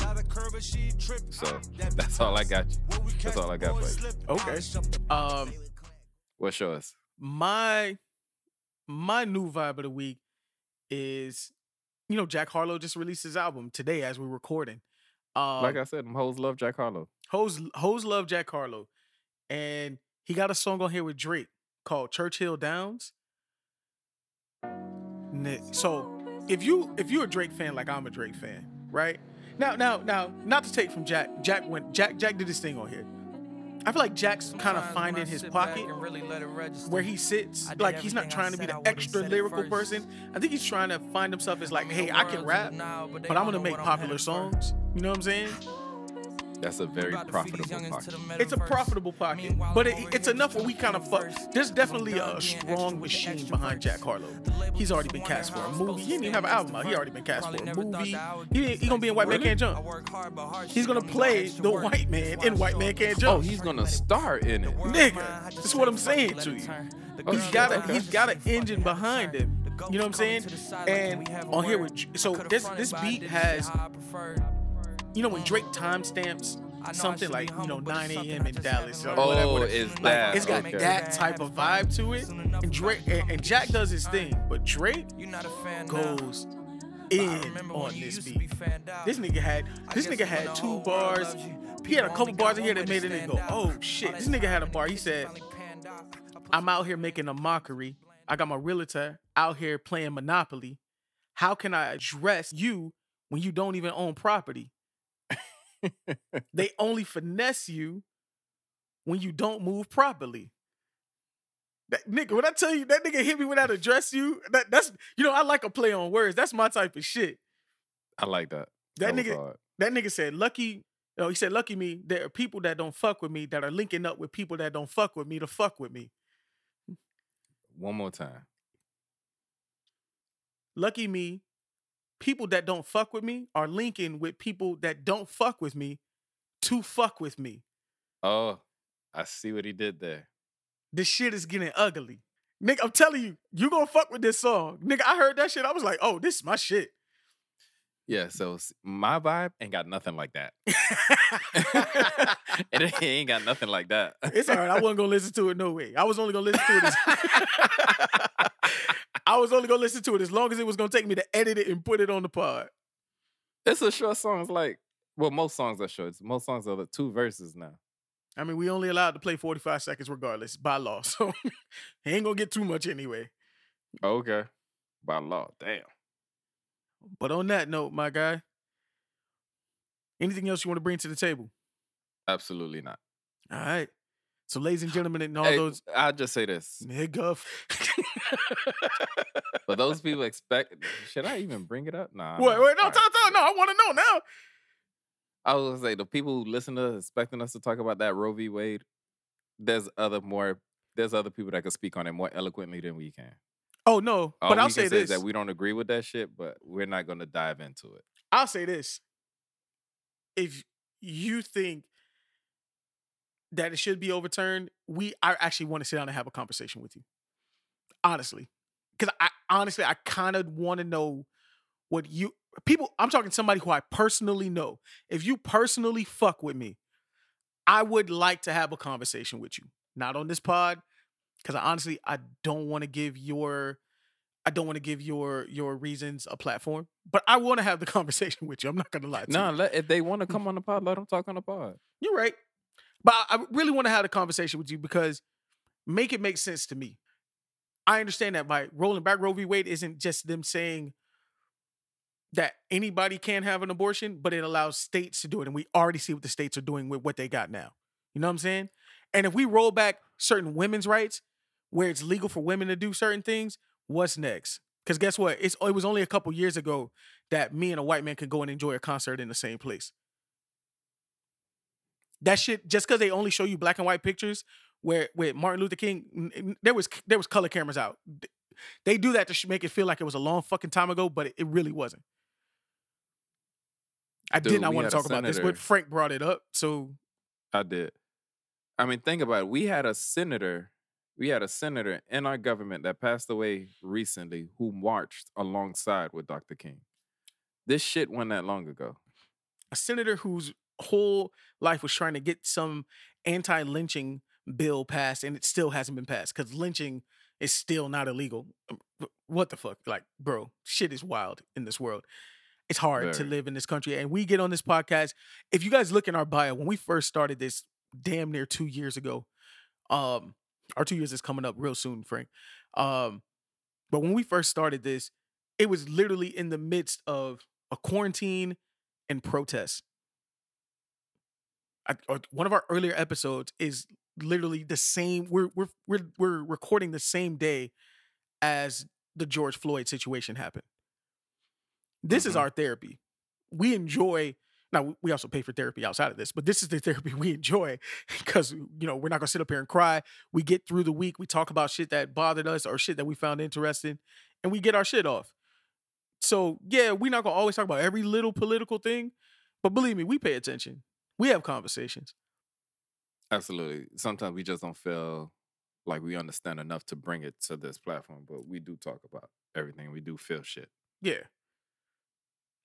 Speaker 1: So that's all I got you. That's all I got for you.
Speaker 2: Okay. Um,
Speaker 1: What's yours?
Speaker 2: my my new vibe of the week is, you know, Jack Harlow just released his album today as we're recording. Um,
Speaker 1: Like I said, them hoes love Jack Harlow.
Speaker 2: Hoes Hoes love Jack Harlow, and he got a song on here with Drake called Churchill Downs. So if you if you're a Drake fan like I'm a Drake fan, right? Now now now not to take from Jack. Jack went Jack Jack did his thing on here. I feel like Jack's kind of finding his pocket where he sits. Like he's not trying to be the extra lyrical person. I think he's trying to find himself as like, hey, I can rap, but I'm gonna make popular songs. You know what I'm saying?
Speaker 1: That's a very profitable pocket.
Speaker 2: It's a profitable pocket, but it, it's enough where we kind of fuck. There's definitely a strong machine behind Jack Harlow. He's already been cast for a movie. He didn't even have an album out. He already been cast for a movie. He, he gonna be in White Man Can't Jump. He's gonna play the white man in White Man Can't Jump.
Speaker 1: Oh, he's gonna star in it.
Speaker 2: Nigga, that's what I'm saying to you. He's
Speaker 1: shit,
Speaker 2: got a he's got an engine behind him. You know what I'm saying? And on here with so this this beat has you know when Drake timestamps something like you know 9 a.m. in Dallas or
Speaker 1: Oh,
Speaker 2: whatever.
Speaker 1: is
Speaker 2: like,
Speaker 1: that
Speaker 2: it's got
Speaker 1: okay.
Speaker 2: that type of vibe to it. And Drake and, and Jack does his thing, but Drake goes in on this beat. This nigga had this nigga had two bars. He had a couple bars in here that made a nigga go, oh shit. This nigga had a bar. He said, I'm out here making a mockery. I got my realtor out here playing Monopoly. How can I address you when you don't even own property? they only finesse you when you don't move properly. That nigga, when I tell you that nigga hit me when I address you, that, that's you know, I like a play on words. That's my type of shit.
Speaker 1: I like that.
Speaker 2: That
Speaker 1: was
Speaker 2: nigga, that nigga said, lucky, no, he said, lucky me, there are people that don't fuck with me that are linking up with people that don't fuck with me to fuck with me.
Speaker 1: One more time.
Speaker 2: Lucky me, people that don't fuck with me are linking with people that don't fuck with me to fuck with me.
Speaker 1: Oh, I see what he did there.
Speaker 2: This shit is getting ugly. Nigga, I'm telling you, you gonna fuck with this song. Nigga, I heard that shit. I was like, oh, this is my shit.
Speaker 1: Yeah, so my vibe ain't got nothing like that. it ain't got nothing like that.
Speaker 2: It's all right. I wasn't gonna listen to it no way. I was only gonna listen to it. As, I was only gonna listen to it as long as it was gonna take me to edit it and put it on the pod.
Speaker 1: It's a short song. It's like, well, most songs are short. Most songs are the two verses now.
Speaker 2: I mean, we only allowed to play 45 seconds regardless by law, so he ain't gonna get too much anyway.
Speaker 1: Okay. By law. Damn.
Speaker 2: But on that note, my guy, anything else you want to bring to the table?
Speaker 1: Absolutely not.
Speaker 2: All right. So, ladies and gentlemen, and all
Speaker 1: Hey,
Speaker 2: those
Speaker 1: I'll just say this.
Speaker 2: nigga.
Speaker 1: But those people expect should I even bring it up? Nah.
Speaker 2: wait, wait, no,
Speaker 1: All right.
Speaker 2: tell, tell, no, I want to know now.
Speaker 1: I was gonna say the people who listen to us expecting us to talk about that Roe v. Wade, there's other more there's other people that can speak on it more eloquently than we can.
Speaker 2: Oh no,
Speaker 1: All
Speaker 2: but I'll say this.
Speaker 1: is that we don't agree with that shit, but we're not gonna dive into it.
Speaker 2: I'll say this. If you think that it should be overturned, we I actually want to sit down and have a conversation with you. Honestly. Because I honestly I kind of want to know what you people I'm talking somebody who I personally know. If you personally fuck with me, I would like to have a conversation with you. Not on this pod, because I honestly I don't want to give your I don't want to give your your reasons a platform, but I want to have the conversation with you. I'm not gonna lie to
Speaker 1: No,
Speaker 2: you.
Speaker 1: let, if they want to mm. come on the pod, let them talk on the pod.
Speaker 2: You're right. But I really want to have a conversation with you because make it make sense to me. I understand that by rolling back Roe v. Wade isn't just them saying that anybody can have an abortion, but it allows states to do it. And we already see what the states are doing with what they got now. You know what I'm saying? And if we roll back certain women's rights where it's legal for women to do certain things, what's next? Because guess what? It's it was only a couple years ago that me and a white man could go and enjoy a concert in the same place. That shit, just because they only show you black and white pictures where with Martin Luther King, there was there was color cameras out. They do that to make it feel like it was a long fucking time ago, but it, it really wasn't. I did not want to talk about this, but Frank brought it up. So
Speaker 1: I did. I mean, think about it. We had a senator, we had a senator in our government that passed away recently who marched alongside with Dr. King. This shit went that long ago.
Speaker 2: a senator whose whole life was trying to get some anti-lynching bill passed, and it still hasn't been passed because lynching is still not illegal. Um, What the fuck, like, bro? Shit is wild in this world. It's hard to live in this country, and we get on this podcast. If you guys look in our bio, when we first started this, damn near two years ago, um, our two years is coming up real soon, Frank. Um, but when we first started this, it was literally in the midst of a quarantine and protests. I, one of our earlier episodes is literally the same. We're we're we're we're recording the same day as the George Floyd situation happened. This is
Speaker 1: Mhm.
Speaker 2: our therapy. We enjoy. Now we also pay for therapy outside of this, but this is the therapy we enjoy because you know we're not gonna sit up here and cry. We get through the week. We talk about shit that bothered us or shit that we found interesting, and we get our shit off. So yeah, we're not gonna always talk about every little political thing, but believe me, we pay attention. We have conversations.
Speaker 1: Absolutely. Sometimes we just don't feel like we understand enough to bring it to this platform, but we do talk about everything. We do feel shit.
Speaker 2: Yeah.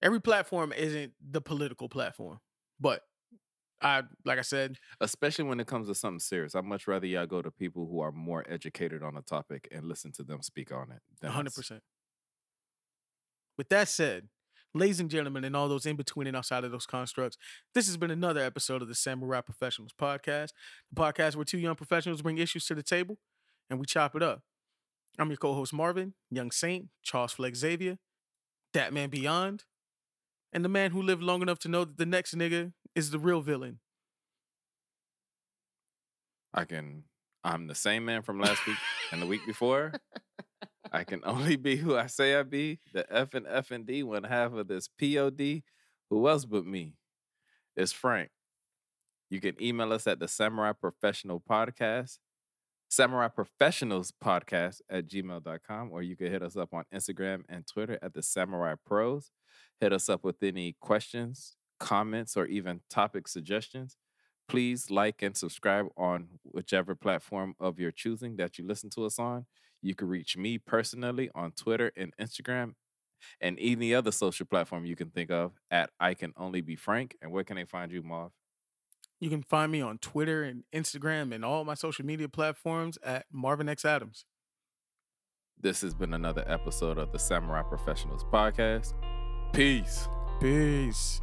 Speaker 2: Every platform isn't the political platform, but I like I said,
Speaker 1: Especially when it comes to something serious. I'd much rather y'all go to people who are more educated on the topic and listen to them speak on it. than
Speaker 2: hundred percent. With that said, ladies and gentlemen, and all those in between and outside of those constructs, this has been another episode of the Samurai Professionals Podcast, the podcast where two young professionals bring issues to the table and we chop it up. I'm your co-host Marvin, Young Saint, Charles Flex Xavier, That Man Beyond, and the man who lived long enough to know that the next nigga is the real villain.
Speaker 1: I can I'm the same man from last week and the week before. I can only be who I say I be. The F and F and D, one half of this POD. Who else but me? It's Frank. You can email us at the Samurai Professional Podcast, Samurai Professionals Podcast at gmail.com, or you can hit us up on Instagram and Twitter at the Samurai Pros. Hit us up with any questions, comments, or even topic suggestions. Please like and subscribe on whichever platform of your choosing that you listen to us on. You can reach me personally on Twitter and Instagram and any other social platform you can think of at I Can Only Be Frank. And where can they find you, Marv?
Speaker 2: You can find me on Twitter and Instagram and all my social media platforms at Marvin X Adams.
Speaker 1: This has been another episode of the Samurai Professionals Podcast. Peace.
Speaker 2: Peace.